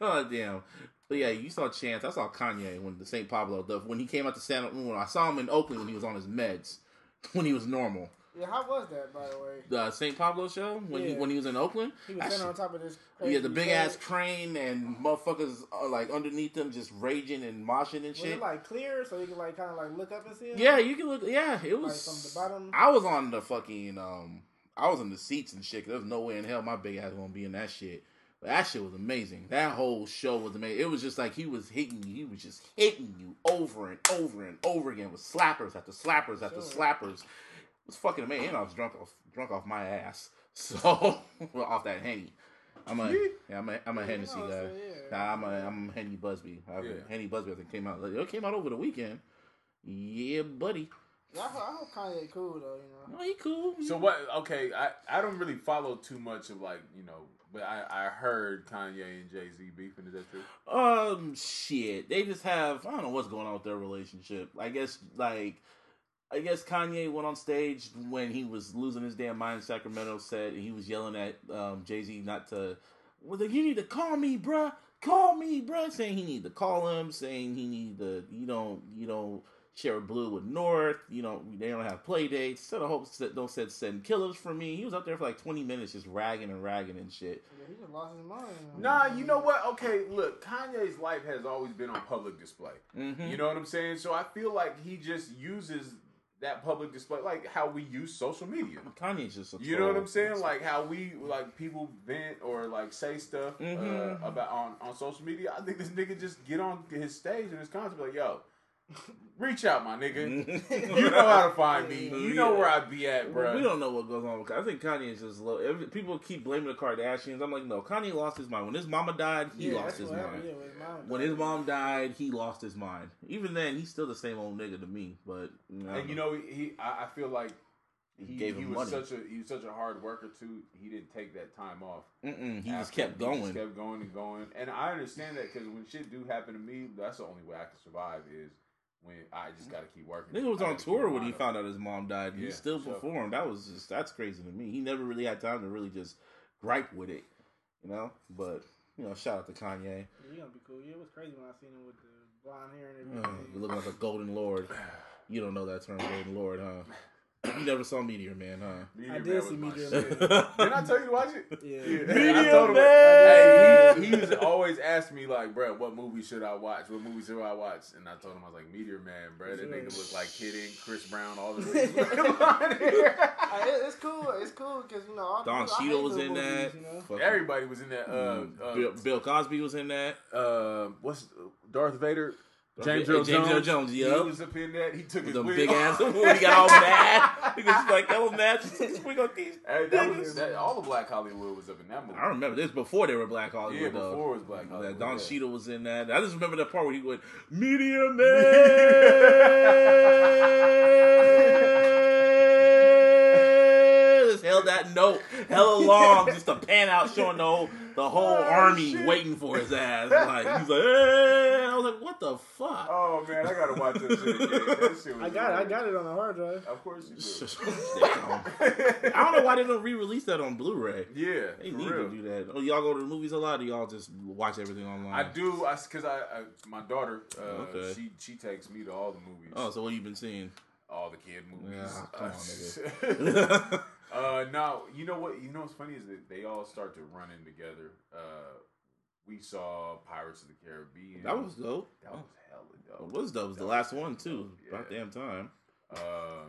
oh damn. But yeah, you saw Chance. I saw Kanye when the St. Pablo the, when he came out to San. When I saw him in Oakland when he was on his meds, when he was normal. Yeah, how was that, by the way? The St. Pablo show when he when he was in Oakland. He was standing on top of this. yeah, the big ass crane and motherfuckers uh, like underneath them just raging and moshing and Was shit. it like clear so you can like kind of like look up and see it? yeah, you can look. Yeah, it Like was from the bottom. I was on the fucking um I was in the seats and shit. 'cause There's no way in hell my big ass gonna be in that shit. But that shit was amazing. That whole show was amazing. It was just like he was hitting you. He was just hitting you over and over and over again with slappers after slappers after Sure. slappers. It was fucking amazing. And I was drunk off drunk off my ass. So well, off that henny. I'm a yeah, I'm a I'm a Yeah, Hennessy you know what guy. I'm yeah. Nah, I'm a I'm Henny Busby. I have Yeah. Henny Busby I think came out. It came out over the weekend. Yeah, buddy. Yeah, I, hope- I hope Kanye cool though. You know. Oh, he cool. So what? Okay, I, I don't really follow too much of like you know, but I, I heard Kanye and Jay Z beefing. Is that true? Um, shit. They just have I don't know what's going on with their relationship. I guess like I guess Kanye went on stage when he was losing his damn mind in Sacramento. Said and he was yelling at um, Jay Z not to. Well, then you need to call me, bruh. call me, bro. Saying he need to call him, saying he need to, you don't, you don't share blue with North. You know, they don't have play dates. Said a whole don't said send killers for me. He was up there for like twenty minutes just ragging and ragging and shit. Yeah, he just lost his mind. Nah, you know what? Okay, look, Kanye's life has always been on public display. Mm-hmm. You know what I'm saying? So I feel like he just uses that public display, like how we use social media. Kanye's just a You know what. I'm saying? Like how we like people vent or like say stuff Mhm. uh, about on, on social media. I think this nigga just get on his stage and his concert be like, yo, reach out, my nigga. you know how to find me. You know where I be at, Well, bro. we don't know what goes on. I think Kanye is just low. Every, people keep blaming the Kardashians. I'm like, no, Kanye lost his mind when his mama died. He yeah, lost his mind. Yeah, with his mom. When his mom died, he lost his mind. Even then, he's still the same old nigga to me. But you know, and you know, he I, I feel like he, he, gave he him was money. such a he was such a hard worker too. He didn't take that time off. Mm-mm, he just after. kept He going. just kept going and going. And I understand that because when shit do happen to me, that's the only way I can survive is when I just got to keep working. Nigga was I on tour when he up. found out his mom died. and he still so- performed. That was just that's crazy to me. He never really had time to really just gripe with it, you know. But you know, shout out to Kanye. Yeah, he gonna be cool. Yeah, it was crazy when I seen him with the blonde hair and Oh, everything. you looking like a golden lord. You don't know that term, golden lord, huh? You never saw Meteor Man, huh? Meteor I did was see Meteor. Man. Didn't I tell you to watch it? Yeah. I Meteor told him- Man! Hey, he, he was always asking me like, bro, what movie should I watch? What movie should I watch? And I told him I was like, Meteor Man, bro. That nigga look like Kid Ink, Chris Brown, all the niggas. Uh, it's cool. It's cool because you know all Don I hate Cheadle was in movies, that. You know? Everybody was in that. Uh, uh, Bill, Bill Cosby was in that. uh, what's Darth Vader? James Earl James Jones. Jones, He yeah. was up in that. He took his big ass he got all mad. because was like, that was mad. She took his wig off these Hey, that was, that, all the Black Hollywood was up in that movie. I remember this before they were Black Hollywood. Yeah, though. before it was Black That Hollywood. Don yeah. Cheadle was in that. I just remember that part where he went, Meteor Man! just held that note hella long just to pan out showing the whole, the whole Oh, army shit. waiting for his ass. Like, he's like, hey! I was like, what the fuck? Oh man, I gotta watch this shit again. That shit was I got it. I got it on the hard drive. Of course you Damn. I don't know why they don't re-release that on Blu-ray. Yeah, They for need real. to do that. Oh, y'all go to the movies a lot, or y'all just watch everything online? I do, I because I, I my daughter, uh, Okay. she she takes me to all the movies, Oh, so what you been seeing? all the kid movies. Yeah, come Uh, on, nigga. uh, now you know what? You know what's funny is that they all start to run in together. Uh, we saw Pirates of the Caribbean. that was dope. that was hella dope. It was dope. It was the last was one too. dope, About damn time. Uh,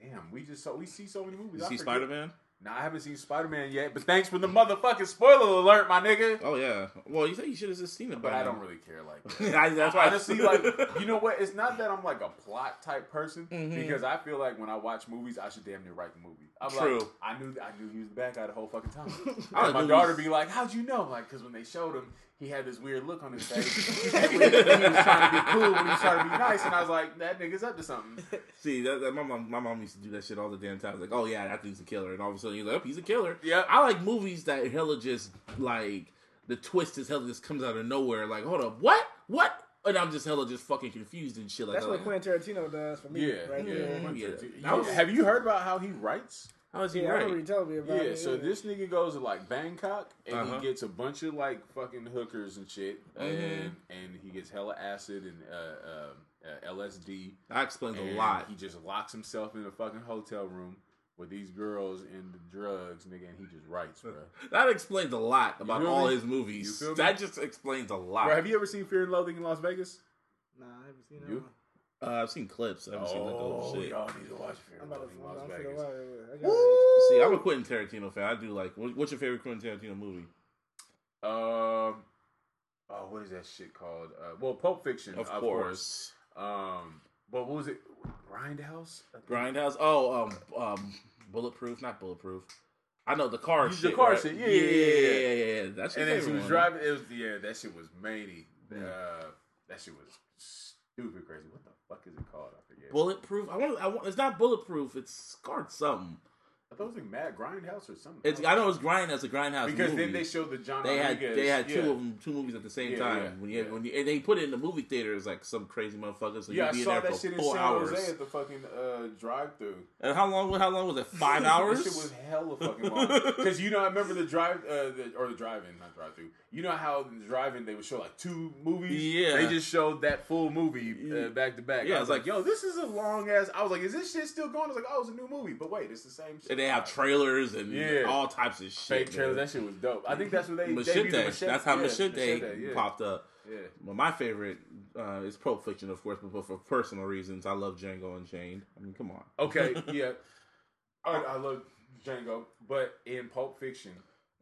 damn, we just saw we see so many movies. You I see. Spider Man? Nah, I haven't seen Spider Man yet, but thanks for the motherfucking spoiler alert, my nigga. Oh yeah. Well, you said you should have just seen it, But I now. don't really care like that. I- That's why. Honestly, like you know what? It's not that I'm like a plot type person Mhm. because I feel like when I watch movies, I should damn near write the movie. I'm True. like, I knew, I knew he was the bad guy the whole fucking time. I my movies- daughter be like, "How'd you know?" Like, because when they showed him, he had this weird look on his face. when he was trying to be cool, when he was trying to be nice, and I was like, "That nigga's up to something." See, that, that, my mom, my mom used to do that shit all the damn time. Like, oh yeah, that dude's a killer, and all of a sudden he's like, oh, he's a killer. Yeah. I like movies that hella just like the twist is hella just comes out of nowhere. Like, hold up, what, what? And I'm just hella just fucking confused and shit. Like, That's I'm what like, Quentin Tarantino does for me. Yeah, right yeah. there. Yeah. Was- have you heard about how he writes? How is he Yeah, I right? remember you telling me about Yeah, it. so this nigga goes to like Bangkok and Uh-huh. he gets a bunch of like fucking hookers and shit, and Mhm. and he gets hella acid and uh, uh, uh, LSD. That explains and a lot. He just locks himself in a fucking hotel room with these girls and the drugs, nigga, and he just writes, bro. That explains a lot about feel all me? his movies. You feel me? That just explains a lot. Bro, have you ever seen Fear and Loathing in Las Vegas? Nah, I haven't seen that You? one. Uh, I've seen clips. I haven't seen like the whole shit. y'all need to watch Fear I'm and about to. Loathing I'm, Las I'm Vegas. watch it. I got it. See, I'm a Quentin Tarantino fan. I do like. what- What's your favorite Quentin Tarantino movie? Um, oh, what is that shit called? Uh, well, Pulp Fiction, Of course. Um, but what was it? Grindhouse. I think? Grindhouse. Oh, um, um, bulletproof. Not bulletproof. I know the car shit. The shit. car right? shit, yeah, yeah, yeah, yeah, yeah, yeah, yeah. That's your And then she was one. driving. It was yeah, that shit was many. Yeah. Uh, that shit was stupid crazy. What the fuck is it called? I forget. Bulletproof. I want. I want. It's not bulletproof. It's scarred something. I thought it was like Mad Grindhouse or something. It's I know it's grind as a grindhouse because movie. then they showed the John. they had they had two yeah. of them two movies at the same Yeah, time. yeah, when you, when you, and they put it in the movie theater, theaters like some crazy motherfuckers. So Yeah, you'd I be in saw there that for shit in four San hours. Jose at the fucking uh, drive-through. And how long? How long was it? Five hours. Shit was hella fucking long. Because you know, I remember the drive uh, the, or the drive-in, not drive-through. You know how in the drive-in they would show like two movies. Yeah. they just showed that full movie uh, back to back. Yeah, I was it's like, like- yo, this is a long ass. I was like, is this shit still going? I was like, oh, it's a new movie, but wait, it's the same. shit. They have trailers and Yeah. all types of shit. fake trailers. That shit was dope. I think that's what they debuted the Machete. Machete. That's how yeah, Machete, yeah. popped up. Yeah. Well, my favorite uh, is Pulp Fiction, of course, but for personal reasons, I love Django Unchained. I mean, come on. Okay, yeah. I, I love Django, but in Pulp Fiction,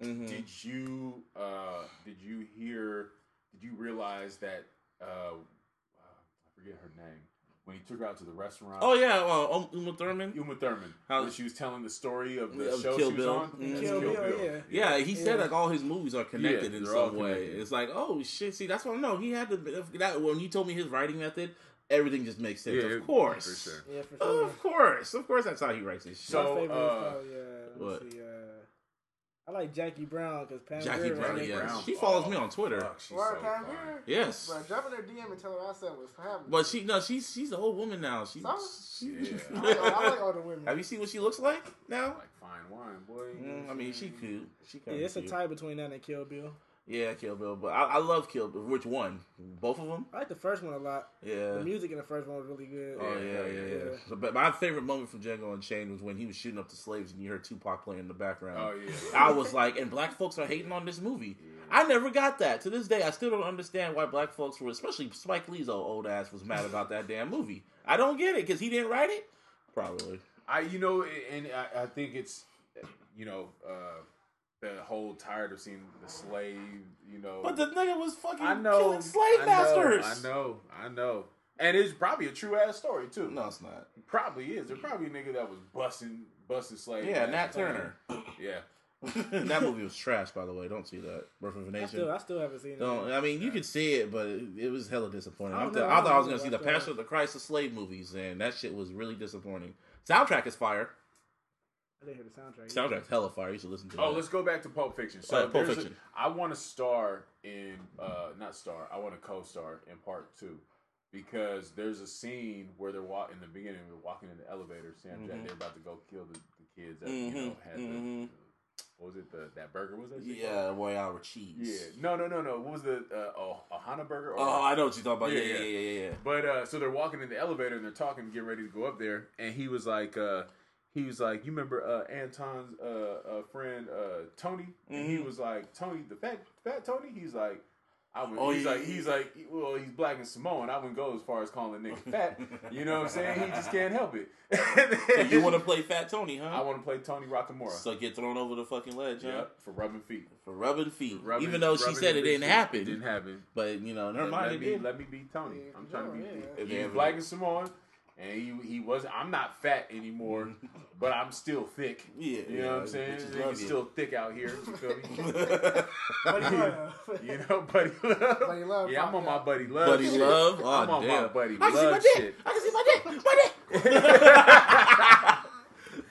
Mhm. did you uh did you hear did you realize that uh I forget her name when he took her out to the restaurant Oh yeah, well, um, Uma Thurman. Uma Thurman How- when she was telling the story of the Of show Kill she was Bill. on Mhm. That's Kill Bill, yeah. Yeah, he said like all his movies are connected Yeah, in they're some way. connected. It's like, oh shit, see, that's what I know. He had to. That when you told me his writing method, everything just makes sense. Yeah, of course, for sure. Yeah, for sure. of course, of course. That's how he writes his shit. So, My uh, is probably, uh, let me what? see, uh, I like Jackie Brown because Pam Jackie Grier Brown, was yeah. Brown. She follows me on Twitter. fuck, she's Word, so Pam fine. Grier? yes, Bro, jump in her DM and tell her I said what's happening. but she no, she's she's a old woman now. She, So? she Yeah. I like, I like older women. have you seen what she looks like now? like fine wine boy Mm, I mean, she cute. She yeah, kind it's a tie between that and Kill Bill. Yeah, Kill Bill, but I, I love Kill Bill. Which one? Both of them? I like the first one a lot. Yeah. The music in the first one was really good. Oh yeah, yeah, yeah. Yeah. So, but my favorite moment from Django Unchained was when he was shooting up the slaves and you heard Tupac playing in the background. oh yeah I was like, and black folks are hating on this movie. I never got that. To this day, I still don't understand why black folks were, especially Spike Lee's old, old ass, was mad about that damn movie. I don't get it because he didn't write it. Probably. I you know, and I, I think it's you know uh, the whole tired of seeing the slave. You know, But the nigga was fucking I know killing slave I know, masters. I know, I know, and it's probably a true ass story too. No, it's not. probably is. There's probably a nigga that was busting busting slaves. Yeah, Nat. Turner. Yeah, that movie was trash, by the way. Don't see that. Birth of a Nation. still, I still haven't seen it. Don't. I mean, you could see it, but it, it was hella disappointing. I I, don't thought know. I, thought I was going to see the. Passion of the Christ of Slave movies, and that shit was really disappointing. Soundtrack is fire. I didn't hear the soundtrack. Soundtrack's hella fire. You should listen to it. Oh, that. let's go back to Pulp Fiction. So Go Pulp Fiction. I want to star in, uh, not star. I want to co-star in part two because there's a scene where they're walking in the beginning. They're walking in the elevator. Sam Jack, Mhm. they're about to go kill the, the kids that you know had mhm. the, what was it the that burger? Was that? shit Yeah, called? Royale with cheese. Yeah. No, no, no, no. What was the uh, oh, a Hana burger? Or- Oh, I know what you're talking about. Yeah, Yeah, yeah, yeah, yeah, yeah. But uh, so they're walking in the elevator and they're talking, getting ready to go up there, and he was like, uh, he was like, you remember uh, Anton's uh, uh, friend uh, Tony? And he Mhm. was like, Tony, the fat fat Tony. He's like, I would. Oh, he's yeah. like, he's like, well, he's black and Samoan. I wouldn't go as far as calling the nigga fat. You know what I'm saying? He just can't help it. So you want to play Fat Tony, huh? I want to play Tony Rockamora. So get thrown over the fucking ledge, huh? For rubbing feet. For rubbing feet. Rubbing- Even though she said it didn't feet. happen. It didn't happen. But, you know, in her Let, mind, let me did. let me beat Tony. Yeah, I'm trying to sure, beat. yeah. He's Yeah, black and Samoan, and he he was. I'm not fat anymore, mm-hmm. but I'm still thick. Yeah, You know what I'm saying? bitches Nigga's you. still thick out here. You feel me? Buddy Love. you know, buddy love. Buddy Love Yeah, I'm on my buddy love. Buddy shit. Love? Oh, I'm on damn. my buddy I can see my dick. shit. I can see my dick. My dick.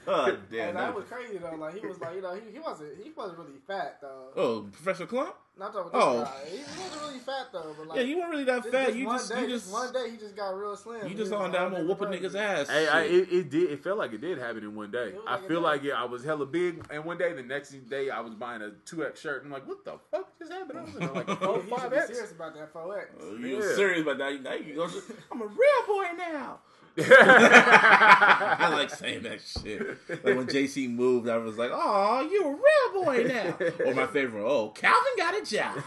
oh, damn. And that- that was crazy though. Like he was like, you know, he, he wasn't he wasn't really fat though. Oh, Professor Klump? Not talking about Oh. this guy. He, he wasn't really fat though. But like, Yeah, you weren't really that fat. just You one just, day, you just, one day he just got real slim. you He just was on a down whole and whoop a nigga's ass. Hey, I, it, it did. It felt like it did happen in one day. I like feel did. like yeah, I was hella big, and one day, the next day, I was buying a two X shirt. and I'm like, what the fuck just happened? I was in like a He four should five X. serious about that 4X. Oh, you Yeah. serious about that? Now you go. I'm a real boy now. I like saying that shit. Like when JC moved, I was like, "Oh, you're a real boy now." Or my favorite, "Oh, Calvin got a job."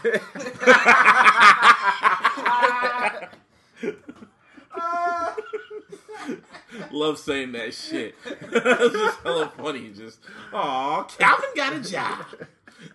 Love saying that shit. it's just hella funny. Just, "Oh, Calvin got a job."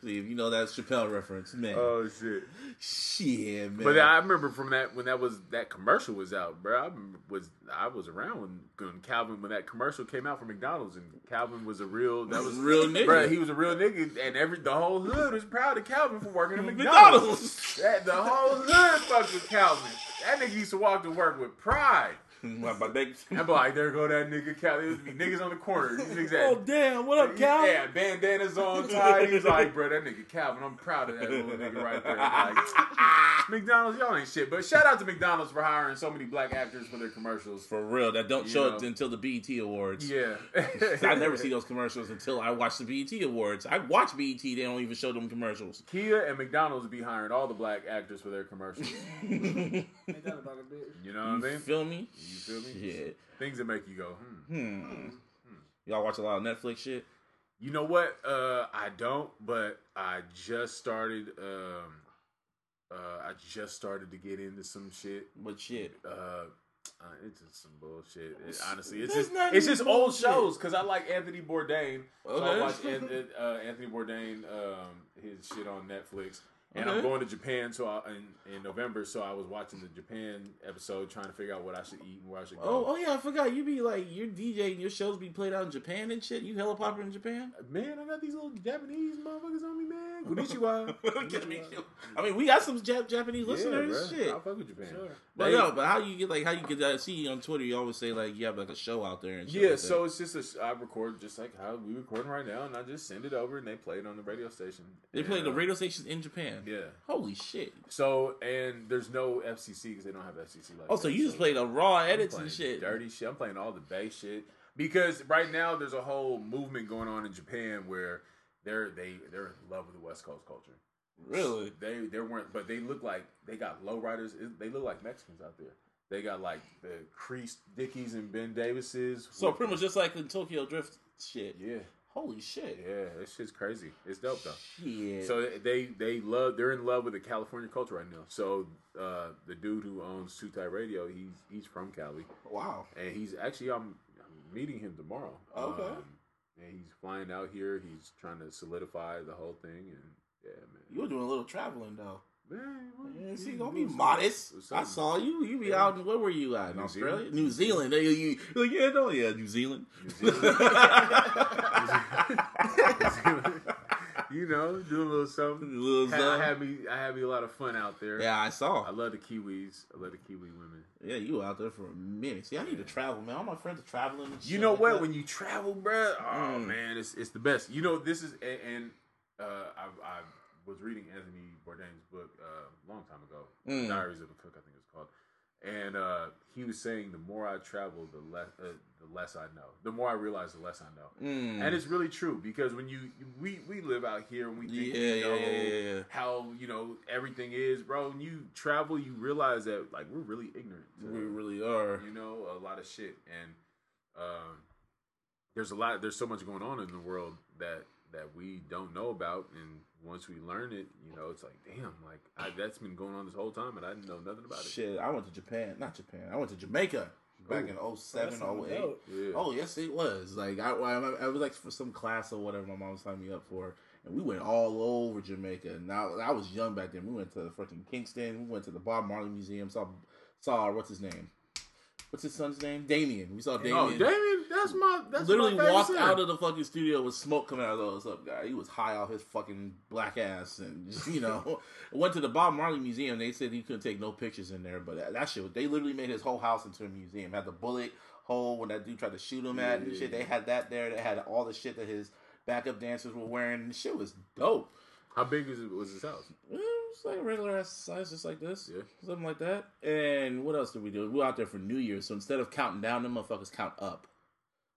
See if you know that Chappelle reference, man. oh shit! shit, man. But I remember from that when that was that commercial was out, bro. I was I was around when, when Calvin when that commercial came out for McDonald's, and Calvin was a real that was real nigga. Bro, he was a real nigga, and every the whole hood was proud of Calvin for working at McDonald's. McDonald's. That, the whole hood fucked with Calvin. That nigga used to walk to work with pride. My, my neck. I'm like, there go that nigga Cal. There would be niggas on the corner. These niggas oh, had, Oh damn! What up, Cal? Yeah, bandanas on tight. He was like, bro, that nigga Calvin. I'm proud of that little nigga right there. Like, McDonald's, y'all ain't shit. But shout out to McDonald's for hiring so many black actors for their commercials. For real, that don't You show know. it until the BET Awards. Yeah. I never see those commercials until I watch the BET Awards. I watch BET; they don't even show them commercials. Kia and McDonald's be hiring all the black actors for their commercials. Ain't that about a bitch? You know what I You mean? feel me? You feel me? Shit. Things that make you go, hmm. Hmm. Y'all watch a lot of Netflix shit. You know what? Uh, I don't, but I just started. Um, uh, I just started to get into some shit. But shit. Uh, uh, it's just some bullshit. It- honestly, it's There's just it's just old shows because I like Anthony Bourdain. So I watch An- uh, Anthony Bourdain um, his shit on Netflix. And I'm going to Japan, so I, in, in November. So I was watching the Japan episode, trying to figure out what I should eat and where I should go. Oh, oh yeah, I forgot. You be like your DJ and your shows be played out in Japan and shit. You hella popular in Japan. Man, I got these little Japanese motherfuckers on me, man. Konnichiwa. I mean, we got some Jap- Japanese Yeah, listeners. bro. shit. I fuck with Japan. Sure. But They- no, but how you get like how you get that? See on Twitter, you always say like you have like a show out there and shit Yeah, like that. so it's just a sh- I record just like how we recording right now, and I just send it over, and they play it on the radio station. they play And, the uh, radio stations in Japan. Yeah. Holy shit! So and there's no FCC because they don't have FCC. Like Oh, so you just play the raw edits and shit. dirty shit. I'm playing all the bass shit because right now there's a whole movement going on in Japan where they're they they're in love with the West Coast culture. Really? They they weren't, but they look like they got lowriders. They look like Mexicans out there. They got like the creased Dickies and Ben Davises. So pretty much just like the Tokyo Drift shit. yeah, Holy shit! yeah. This shit's crazy. It's dope though. Shit. So they they love they're in love with the California culture right now. So uh, the dude who owns Two Tight Radio, he's he's from Cali, wow. and he's actually I'm, I'm meeting him tomorrow. Okay. Um, and he's flying out here. He's trying to solidify the whole thing, and yeah, man. You're doing a little traveling though. Man, see, don't be modest. I saw you. You be Yeah. out. Where were you at? In New Australia, Zealand. New Zealand. They- You, like, yeah, no, yeah, New Zealand. New Zealand. you know, doing a little something. Little Ha- something. I had me I had me a lot of fun out there. yeah, I saw. I love the Kiwis. I love the Kiwi women. Yeah, you were out there for a minute. See, I need to travel, man. All my friends are traveling. You know like what? that. When you travel, bruh, oh Mm. man, it's it's the best. You know, this is and, and uh, I, I was reading Anthony Bourdain's book uh, a long time ago, Mm. Diaries of a Cook, I think it's called, and uh, he was saying the more I travel, the less uh, the less I know. The more I realize, the less I know. Mm. And it's really true because when you we we live out here and we think Yeah, we know yeah, yeah, how you know everything is, bro. When you travel, you realize that like we're really ignorant. to- we really are. you know a lot of shit and um, there's a lot there's so much going on in the world that that we don't know about and once we learn it you know it's like damn like I, that's been going on this whole time and i didn't know nothing about it Shit, I went to Japan. Not Japan. I went to Jamaica back in 07, That sounds 08. yeah Oh yes, it was. Like I, I, I was like for some class or whatever my mom signed me up for, and we went all over Jamaica. Now I was young back then. We went to the fucking Kingston. We went to the Bob Marley Museum. Saw saw what's his name? What's his son's name? Damian. We saw Damian. oh damian that's my that's Literally my walked out of the fucking studio with smoke coming out of those up guy. He was high off his fucking black ass, and just, you know, went to the Bob Marley Museum. They said he couldn't take no pictures in there, but that, that shit. They literally made his whole house into a museum. Had the bullet hole when that dude tried to shoot him at and shit. They had that there. They had all the shit that his backup dancers were wearing. The shit was dope. how big it was his house Eh, It's like a regular ass size, just like this. Yeah. Something like that. And what else did we do? We were out there for New Year's, so instead of counting down, them motherfuckers count up.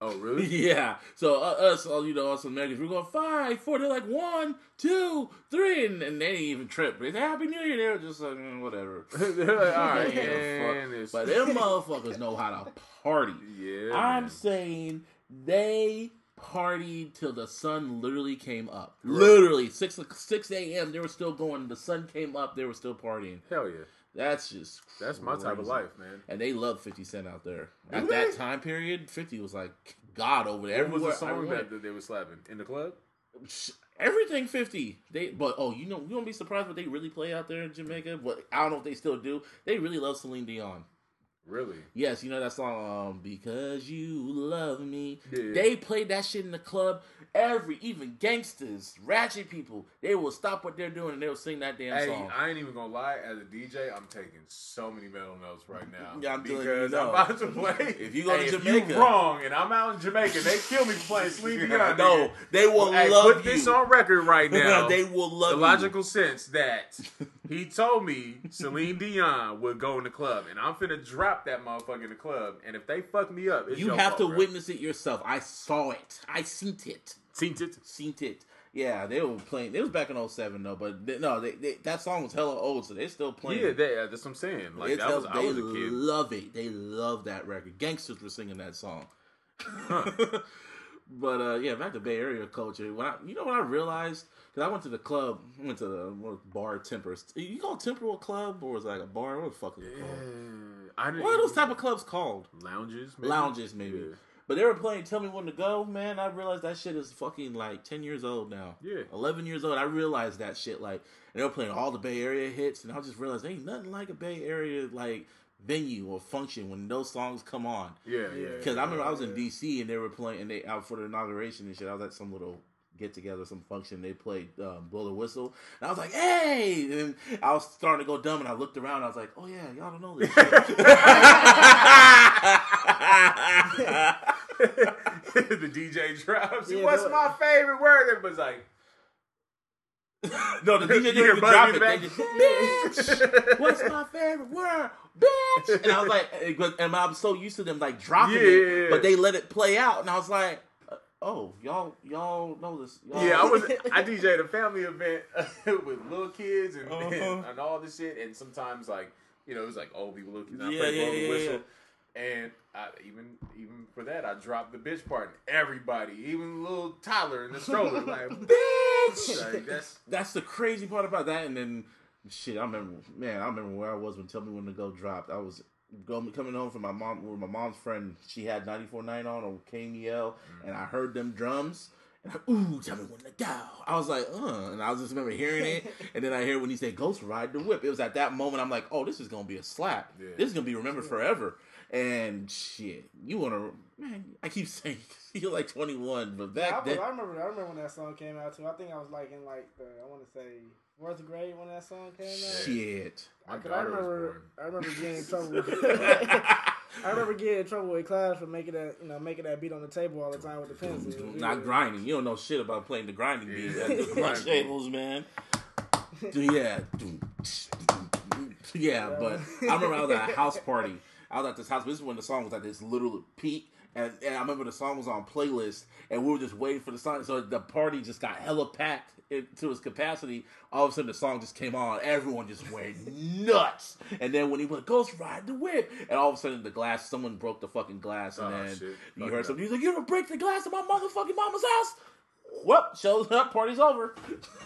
oh really Yeah. So uh, us, all you know, us Americans, we're going five, four. They're like one, two, three, and, and they didn't even trip. They say Happy New Year. They were just like mm, whatever. They're like, all right Yeah, But them motherfuckers know how to party. yeah I'm man. saying they partied till the sun literally came up. Literally six six a.m. They were still going. The sun came up. They were still partying. hell yeah That's just that's my type of life man And they love Fifty Cent out there. At they? that time period, Fifty was like God over there. what was the song that, that they were slapping in the club Everything fifty. They but oh you know you won't be surprised what they really play out there in Jamaica. But I don't know if they still do. They really love Celine Dion. Really? Yes, you know that song, um, Because You Love Me. Yeah. They played that shit in the club. Every, even gangsters, ratchet people, they will stop what they're doing and they'll sing that damn Hey, song. I ain't even gonna lie. As a DJ, I'm taking so many metal notes right now. Yeah, I'm because you, I'm about to play. If you go to Jamaica- if you wrong, and I'm out in Jamaica, they kill me for playing Sleepy Young. no, they will Hey, love put you. this on record right now. they will love the you. logical sense that he told me Celine Dion would go in the club, and I'm finna drop that motherfucker in the club. And if they fuck me up, it's You have fault, to bro. witness it yourself. I saw it. I seen it. Seen it. Seen it. Yeah, they were playing. It was back in 07 though, but they, no, they, they, that song was hella old, so they're still playing. Yeah, they, uh, that's what I'm saying. Like that was, hella- I they was a kid. love it. They love that record. Gangsters were singing that song. but uh, yeah, back to Bay Area culture. When I, you know, what I realized because I went to the club, went to the bar Tempers. You call Temporal Club or was it like a bar? What the fuck is it Yeah, called? I didn't. What are those type of clubs called? lounges? Maybe? Lounges, maybe. Yeah. But they were playing "Tell Me When to Go." Man, I realized that shit is fucking like ten years old now. Yeah. eleven years old. I realized that shit. Like, and they were playing all the Bay Area hits, and I just realized ain't nothing like a Bay Area like venue or function when those songs come on. Yeah, yeah. Because I remember I was in Yeah. DC and they were playing, and they out for the inauguration and shit. I was at some little get together, some function. They played um, blow the whistle, and I was like, "Hey!" And I was starting to go dumb, and I looked around. And I was like, "Oh yeah, y'all don't know this." shit." the DJ drops. Yeah, What's no- my favorite word? Everybody's like, no, the DJ You didn't even drop it. the They back? just, bitch, what's my favorite word, bitch? And I was like, and I'm so used to them like dropping Yeah. it, but they let it play out, and I was like, oh, y'all, y'all know this? Y'all, yeah, I was. I DJed a family event with little kids and, Uh-huh. and, and all this shit, and sometimes like you know it was like old people, little kids. and I Yeah, played yeah, yeah, whistle. And I, even even for that, I dropped the bitch part. And everybody, even little Tyler in the stroller, like bitch. Like, that's That's the crazy part about that. And then, shit, I remember, man, I remember where I was when Tell Me When to Go dropped. I was going, coming home from my mom, with my mom's friend. She had 94.9 on or KMEL, and I heard them drums. And I, ooh, tell me when to go. I was like, uh, and I was just remember hearing it, and then I hear when he said "Ghost Ride the Whip." It was at that moment I'm like, oh, this is gonna be a slap. Yeah. This is gonna be remembered forever. And shit, you wanna, man? I keep saying you're like 21, but I, back was- then, I remember. I remember when that song came out too. I think I was like in like the I want to say fourth grade when that song came out. shit. my Cause I daughter was remember. I remember getting in trouble. I remember getting in trouble with class for making that, you know, making that beat on the table all the time with the pencil. Not grinding. You don't know shit about playing the grinding beat Yeah. at the Grinding. lunch tables, man. Yeah. Yeah, but I remember I was at a house party. I was at this house. This is when the song was at this little peak. And, and I remember the song was on playlist, and we were just waiting for the song. So the party just got hella packed it- to its capacity. All of a sudden, the song just came on. Everyone just went nuts. And then when he went, Ghost Ride the Whip, and all of a sudden, the glass, someone broke the fucking glass, and Oh, then shit. you Fucked heard something. He's like, "You gonna break the glass of my motherfucking mama's house?" Whoop, shows up, party's over.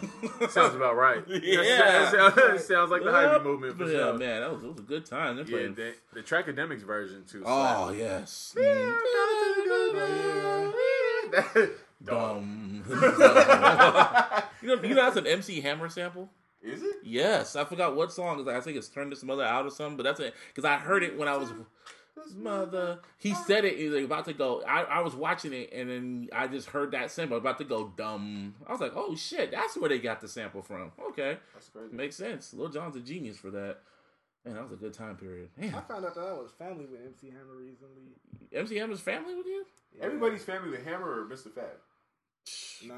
Sounds about right. Yeah. sounds, sounds like the Yep. hyphy movement for yeah, sure. man, that was, it was a good time. They're Yeah, the, the Trackademicks version too. oh yes. Dumb. you know, you know that's an MC Hammer sample. Is it? Yes, I forgot what song. It's like, I think it's "Turn This Mother Out" or something. But that's it because I heard it when I was mother. He said it. He was like about to go. I, I was watching it and then I just heard that sample about to go dumb. I was like, oh shit, that's where they got the sample from. Okay, That's crazy. makes sense. Lil Jon's a genius for that. Man, that was a good time period. I found out that I was family with MC Hammer recently. MC Hammer's family with you? Yeah. Everybody's family with Hammer or Mr. Fab. Nah.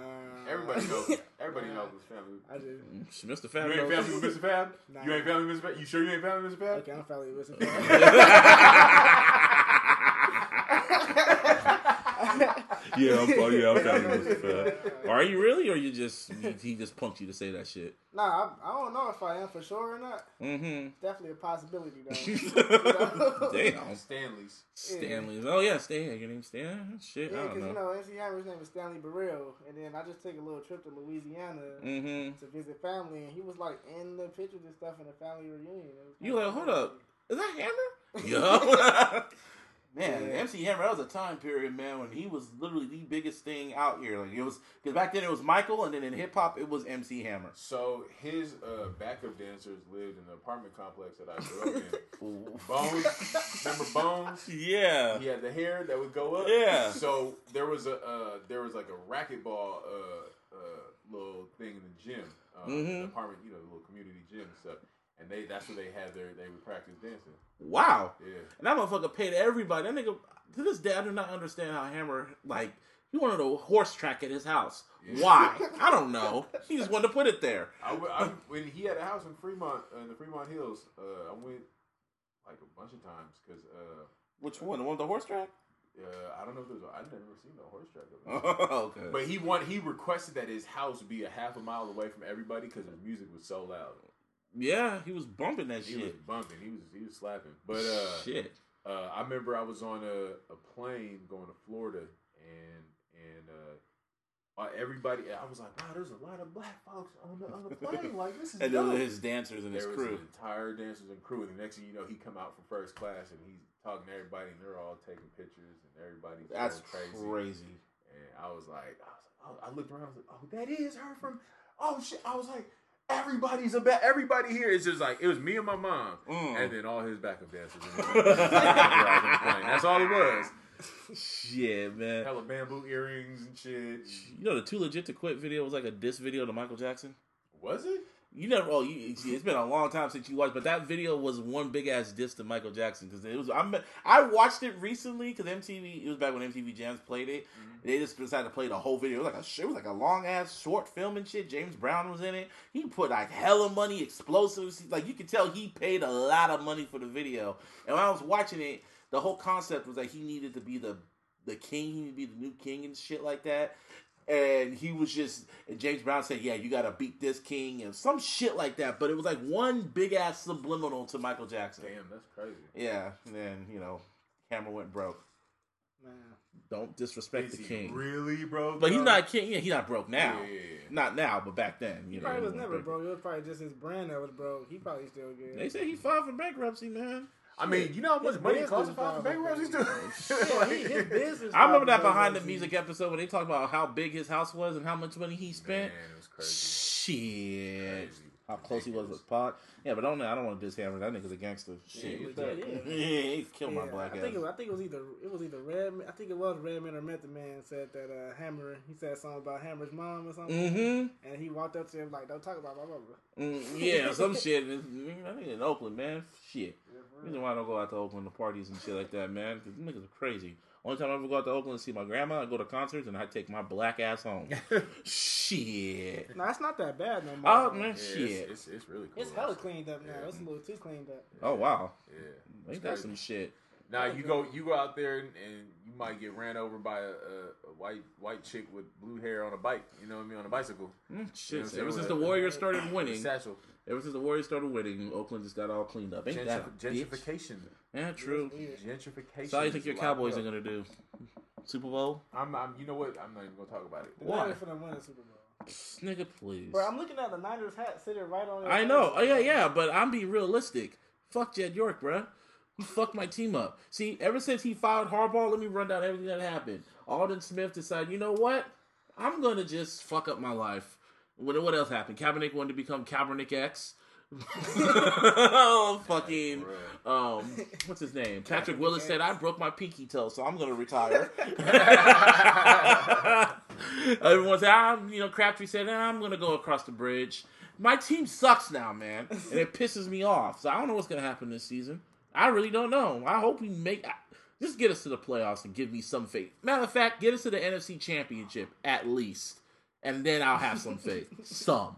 Everybody knows. Everybody Nah. knows who's family. I do. Mr. You ain't family with Mr. Fab? Nah. You ain't family with Mr. Fab? You sure you ain't family with Mr. Fab? Okay, I'm family with yeah, I'm, oh, yeah, I'm family with Mr. Fab. Are you really, or you just he, he just punked you to say that shit? Nah, I, I don't know if I am for sure or not. Mm-hmm. Definitely a possibility though. Damn. Stanley's. Stanley's. Oh yeah, Stan. Your name's Stan. Shit, Yeah, because you know MC Hammer's name is Stanley Burrell, and then I just took a little trip to Louisiana Mm-hmm. to visit family, and he was like in the pictures and stuff in the family reunion. You like, hold up. Is that Hammer? Yeah. Man, Yeah. MC Hammer, that was a time period, man, when he was literally the biggest thing out here. Like it was because back then it was Michael, and then in hip hop it was MC Hammer. So his uh, backup dancers lived in the apartment complex that I grew up in. Bones, remember Bones? Yeah. He had the hair that would go up. Yeah. So there was a uh, there was like a racquetball uh, uh, little thing in the gym, Mhm. the apartment, you know, the little community gym and stuff. And they that's where they had their they would practice dancing. Wow. Yeah. And that motherfucker paid everybody. That nigga, to this day, I do not understand how Hammer, like, he wanted a horse track at his house. Yeah. Why? I don't know. He just wanted to put it there. I, I when he had a house in Fremont uh, in the Fremont Hills, uh, I went like a bunch of times because uh, Which one? The one with the horse track? uh, I don't know if there's a, I've never seen no horse track. Okay. But he want he requested that his house be a half a mile away from everybody because his music was so loud. Yeah, he was bumping that shit. He was bumping. He was he was slapping. But uh, shit. uh, I remember I was on a, a plane going to Florida, and and uh, uh, everybody. I was like, wow, there's a lot of black folks on the on the plane. Like this is And dope. then his dancers and his there was crew. an entire dancers and crew, and the next thing you know, he come out from first class and he's talking to everybody, and they're all taking pictures, and everybody's That's crazy. crazy. And I was like, I was like, oh, I looked around, I was like, oh, that is her from. Oh shit! I was like, everybody's about everybody here is just like it was me and my mom, Mm. and then all his backup dancers. And then- That's all it was. Shit, man. Hella bamboo earrings and shit. You know, the Too Legit to Quit video was like a diss video to Michael Jackson? Was it? You never. Oh, you, it's been a long time since you watched, but that video was one big ass diss to Michael Jackson because it was. I I watched it recently because MTV. It was back when MTV Jams played it. Mm-hmm. They just decided to play the whole video. It was like a. It was like a long ass short film and shit. James Brown was in it. He put like hella money, explosives. Like you could tell he paid a lot of money for the video. And when I was watching it, the whole concept was that he needed to be the the king. He needed to be the new king and shit like that and he was just and James Brown said, "Yeah, you got to beat this king" and some shit like that. But it was like one big ass subliminal to Michael Jackson. Damn, that's crazy. Yeah, and then you know, Hammer went broke. Man. Don't disrespect Is the he king. really, bro? but he's not king. Yeah, he's not broke now. Yeah, yeah, yeah. Not now, but back then, you He know. probably was never went broke. It was probably just his brand that was broke. He probably still good. They say he filed for bankruptcy, man. I mean, you know how much His money it costs to file for bankruptcy too? he, his business. I remember that behind the music episode when they talked about how big his house was and how much money he Man, spent. it was crazy. Shit. Crazy. How close he was with Pac. Yeah, but I don't know. I don't want to diss Hammer. That nigga's a gangster. Shit. he Yeah, dope. yeah. Yeah, he killed my Yeah, black I ass. think it, was- I think it was either it was either Redman. I think it was Redman or Method Man said that uh, Hammer. He said something about Hammer's mom or something. Mm-hmm. And he walked up to him like, "Don't talk about my mama." Mm, yeah, some shit. I think in Oakland, man. Shit. Reason why I don't go out to Oakland to parties and shit like that, man. Because niggas are crazy. Only time I ever go out to Oakland to see my grandma, I go to concerts and I take my black ass home. shit. No, it's not that bad no more. Oh man, Yeah, shit. it's, it's, it's really cool. It's hella cleaned up now. Yeah. It's a little too cleaned up. Oh wow, Yeah. ain't that some shit? Now you go you go out there and, and you might get ran over by a, a, a white white chick with blue hair on a bike. You know what I mean on a bicycle. Mm, shit. You know ever since the Warriors started winning, Satchel. Ever since the Warriors started winning, Oakland just got all cleaned up. Ain't Gentrif- that a bitch? gentrification. Yeah, true. Gentrification. So how you think your Cowboys up. are gonna do? Super Bowl? I'm, I'm. You know what? I'm not even gonna talk about it. The Why? Niners finna win the Super Bowl. Nigga, please. Bro, I'm looking at the Niners hat sitting right on. I know. Oh yeah, yeah, but I'm being realistic. Fuck Jed York, bruh. He fucked my team up. See, ever since he fired Harbaugh, let me run down everything that happened. Aldon Smith decided, you know what? I'm gonna just fuck up my life. What, what else happened? Kaepernick wanted to become Kaepernick X. oh, fucking um, what's his name? Patrick Willis said I broke my pinky toe, so I'm gonna retire. Everyone said, I'm, you know, Crabtree said, "Ah, I'm gonna go across the bridge. My team sucks now, man, and it pisses me off. So I don't know what's gonna happen this season. I really don't know. I hope we make. Just get us to the playoffs and give me some faith. Matter of fact, get us to the NFC Championship at least, and then I'll have some faith. some.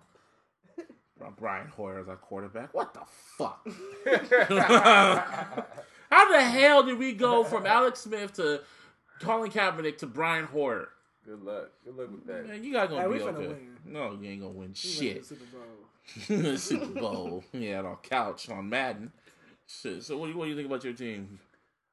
Brian Hoyer as our quarterback. What the fuck? How the hell did we go from Alex Smith to Colin Kaepernick to Brian Hoyer? Good luck. Good luck with that. Man, you guys Hey, gonna we be finna okay. win. No, you ain't gonna win We shit. the Super Bowl. Super Bowl. Yeah, on couch on Madden. Shit. So what do you what do you think about your team?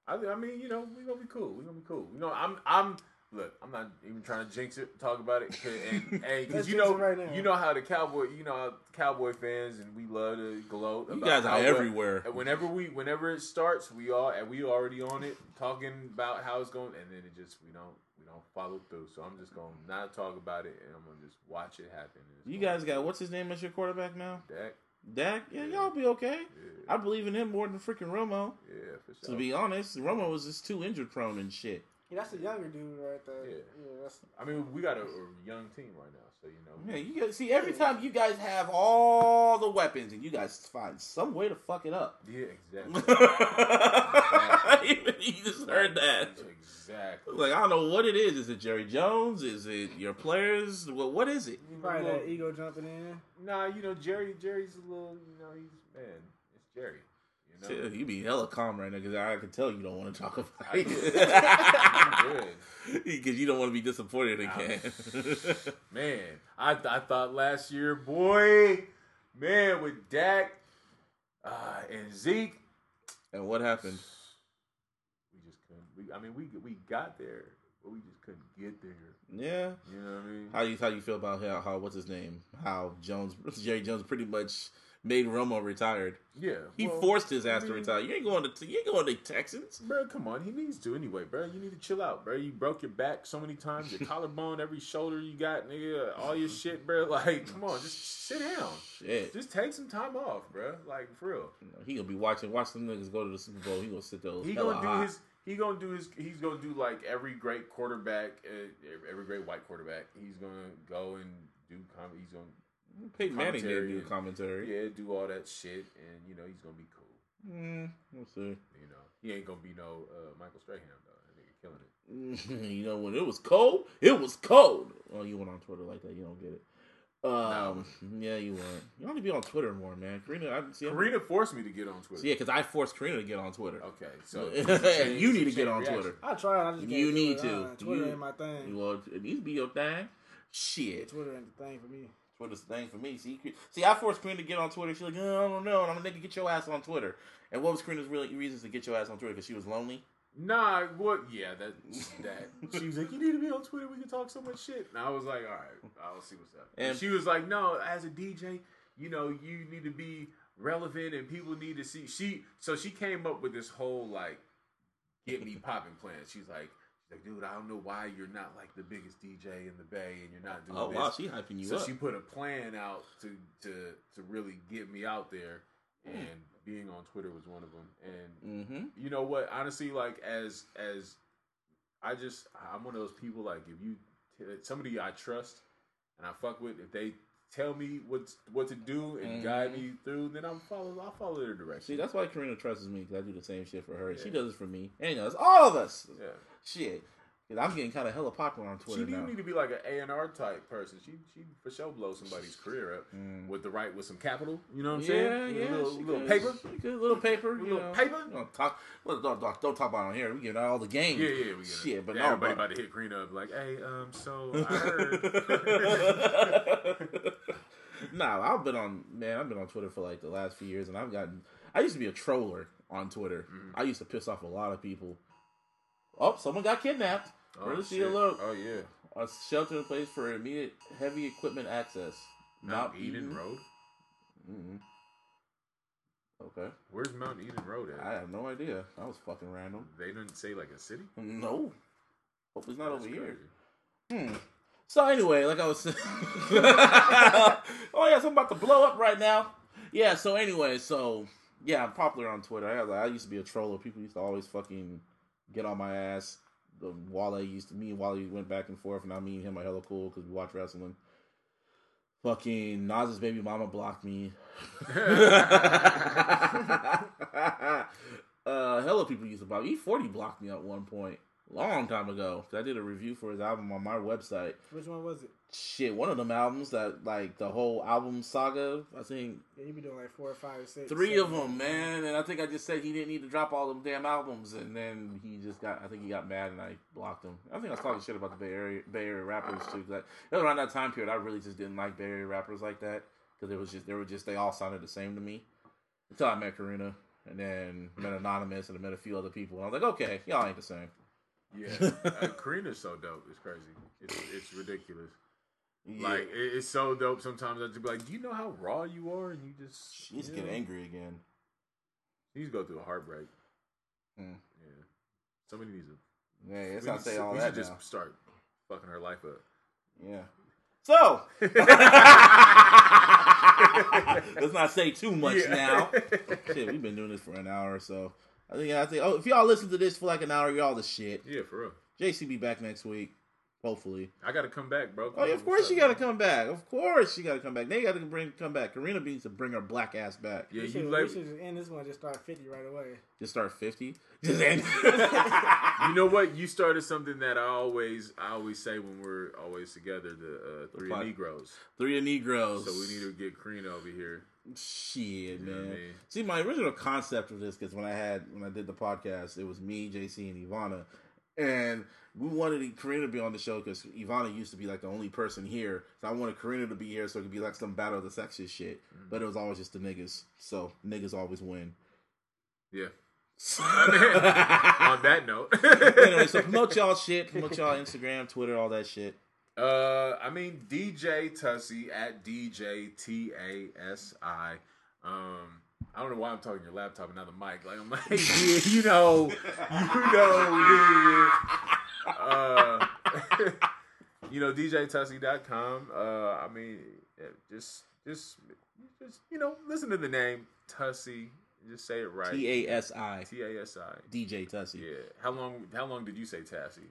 I, I mean, you know, we gonna be cool. We gonna be cool. You know, I'm I'm look, I'm not even trying to jinx it, talk about it, 'cause- and hey, because you know, right now. you know how the cowboy, you know, how cowboy fans, and we love to gloat. You guys are everywhere. and whenever we, whenever it starts, we all and we already on it, talking about how it's going, and then it just we don't we don't follow through. So I'm just gonna not talk about it, and I'm gonna just watch it happen. You guys got what's his name as your quarterback now? be Dak. Dak? Yeah, y'all be okay. Yeah, I believe in him more than freaking Romo. yeah, for sure. To be honest, Romo was just too injured prone and shit. Yeah, that's a younger dude right there. Yeah. Yeah, that's I mean, we got a, a young team right now, so you know. Yeah, you guys see every time you guys have all the weapons and you guys find some way to fuck it up. Yeah, exactly. you just heard that. Exactly. Like I don't know what it is. Is it Jerry Jones? Is it your players? What what is it? probably Well, that ego jumping in. Nah, you know Jerry. Jerry's a little. You know, he's man. It's Jerry. You know. Shit, You be hella calm right now because I can tell you don't want to talk about it. Because you don't want to be disappointed again. Man, I I thought last year, boy, man, with Dak uh, and Zeke, and what happened? we just couldn't. We, I mean, we we got there, but we just couldn't get there. Yeah. You know what I mean? How you how you feel about how, how what's his name? How Jones Jerry Jones pretty much made Romo retired. yeah, He well, forced his ass I to retire. You ain't going to you ain't going to Texans. Bro, come on. He needs to anyway, bro. You need to chill out, bro. You broke your back so many times, your collarbone, every shoulder you got, nigga, all your shit, bro. Like, come on, just sit down. Shit. Just take some time off, bro. Like, for real. He gonna be watching watch them niggas go to the Super Bowl. He gonna sit there. He gonna do his. He gonna do his. He's gonna do like every great quarterback, uh, every great white quarterback. He's gonna go and do. He's gonna Peyton Manning did commentary do commentary. yeah do all that shit, and you know he's gonna be cool. Mm, we'll see. You know he ain't gonna be no uh, Michael Strahan though. That nigga killing it. you know when it was cold, it was cold. Well, you went on Twitter like that. You don't get it. Um, yeah, you weren't. You only be on Twitter more, man. Karina, I see. I'm- Karina forced me to get on Twitter. Yeah, because I forced Karina to get on Twitter. Okay, so You need to get on Twitter. I tried. I just You need to. Uh, Twitter You- ain't my thing. Well, it needs to be your thing. Shit. Twitter ain't the thing for me. Twitter's the thing for me. See, see, I forced Karina to get on Twitter. She's like, oh, I don't know. And I'm like, nigga, get your ass on Twitter. And what was Karina's really reasons to get your ass on Twitter? Because she was lonely. Nah, what? Yeah, that that. She was like, "You need to be on Twitter. We can talk so much shit." And I was like, "All right, I'll see what's up." And And- she was like, "No, as a DJ, you know, you need to be relevant, and people need to see." She so she came up with this whole like get me popping plan. She's like, she's like, dude, I don't know why you're not like the biggest DJ in the Bay, and you're not doing Oh this. wow, she hyping you so up. she put a plan out to to to really get me out there, and being on Twitter was one of them. And mm-hmm. you know what? Honestly, like as as I just I'm one of those people. Like if you somebody I trust and I fuck with, if they tell me what what to do and mm-hmm. guide me through, then I'm follow. I'll follow their direction. See, that's why Karina trusts me because I do the same shit for her. She does it for me. And it's all of us. yeah. Shit. 'Cause I'm getting kind of hella popular on Twitter. She do now. need to be like an A and R type person. She she for sure blow somebody's career up Mm. with the right with some capital. You know what I'm yeah, saying? yeah. a little, little could. paper. Could. little paper. you Little know. paper? Know, talk. Don't, don't, don't talk about it on here. We get all the games. Yeah, yeah, we get Shit, it. but yeah, no, everybody but- about to hit green up like, hey, um, so I heard. nah, I've been on man. I've been on Twitter for like the last few years, and I've gotten. I used to be a troller on Twitter. Mm-hmm. I used to piss off a lot of people. Oh, someone got kidnapped. Where's the shit. alert? Oh yeah, A shelter in place for immediate heavy equipment access. Mount Eden Road. mm Okay, Where's Mount Eden Road at? I have no idea. That was fucking random. They didn't say like a city. No, hope it's not That's over here. Hmm. So anyway, like I was saying, oh yes, I'm about to blow up right now. Yeah. So anyway, so yeah, I'm popular on Twitter. I, I used to be a troller. People used to always fucking get on my ass. The Wale used to me and Wale went back and forth, and I me and him are hella cool because we watch wrestling. Fucking Nas's baby mama blocked me. uh, hella people used to block me. E40 blocked me at one point, long time ago. 'cause I did a review for his album on my website. Which one was it? Shit, one of them albums that like the whole album saga. I think Yeah, you be doing like four or five or six. three of them, man. And I think I just said he didn't need to drop all them damn albums, and then he just got. I think he got mad, and I blocked him. I think I was talking shit about the Bay Area Bay Area rappers too. Cause I, around that time period, I really just didn't like Bay Area rappers like that because it was just they were just they all sounded the same to me until I met Karina, and then met Anonymous, and I met a few other people. And I was like, okay, y'all ain't the same. Yeah, uh, Karina's so dope. It's crazy. It's it's ridiculous. Yeah. Like it, it's so dope. Sometimes I just be like, "Do you know how raw you are?" And you just she needs to get angry again. She needs to go through a heartbreak. Hmm. Yeah, somebody needs to. Yeah, that's we not need say to- all we that should now. just start fucking her life up. Yeah. So let's not say too much Yeah. now. Shit, we've been doing this for an hour or so. I think I think. Oh, if y'all listen to this for like an hour, y'all the shit. Yeah, for real. JC be back next week, hopefully. I got to come back, bro. Oh, of course she got to come back. Of course she got to come back. They got to bring come back. Karina needs to bring her black ass back. Yeah, we you should, like. we should just end this one. Just start fifty right away. Just start fifty. Just end. You know what? You started something that I always, I always say when we're always together. The uh, three pod- Negroes. Three of Negroes. So we need to get Karina over here. Shit, know what man. I mean? See, my original concept of this, because when I had when I did the podcast, it was me, JC, and Ivana, and we wanted Karina to be on the show because Ivana used to be like the only person here, so I wanted Karina to be here so it could be like some battle of the sexes shit. Mm. But it was always just the niggas, so niggas always win. Yeah. On that note. anyway, so promote y'all shit, promote y'all Instagram, Twitter, all that shit. Uh, I mean DJ Tasi at DJ T A S I. Um, I don't know why I'm talking your laptop and not the mic. Like I'm like, yeah, you know, you know, yeah. Uh, you know, DJTasi.com. Uh, I mean, just, just, just, you know, listen to the name Tussy. Just say it right. T A S I T A S I. DJ Tussy. Yeah. How long? How long did you say Tassie?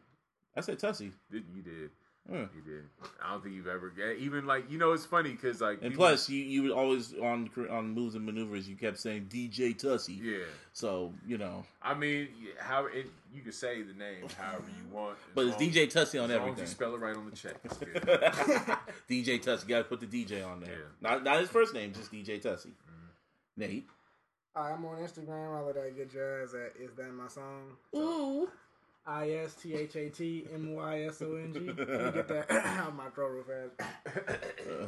I said Tussy. Did you did? Yeah. You did. I don't think you've ever get even like you know it's funny because like And people- plus, you you would always on on moves and maneuvers, you kept saying DJ Tussy. yeah. So you know, I mean, how it, you can say the name however you want, but it's DJ Tussy on as long as you everything. spell it right on the check. It's. DJ Tussy, gotta put the DJ on there. Yeah. Not not his first name, just DJ Tussy. Mm-hmm. Nate. Right, I'm on Instagram. All of that good jazz. At is that my song? Ooh. I S T H A T M Y S O N G. Let me get that out of my throat real fast.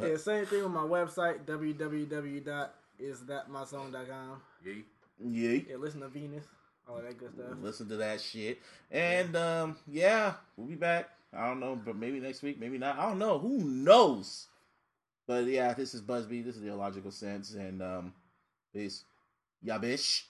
yeah, same thing with my website www.isthatmysong.com. yeah. Yeah. Yeah, listen to Venus. All that good stuff. Listen to that shit. And um, yeah, we'll be back. I don't know, but maybe next week, maybe not. I don't know. Who knows? But yeah, this is Busby. This is the illogical sense, and um, peace. Yabish.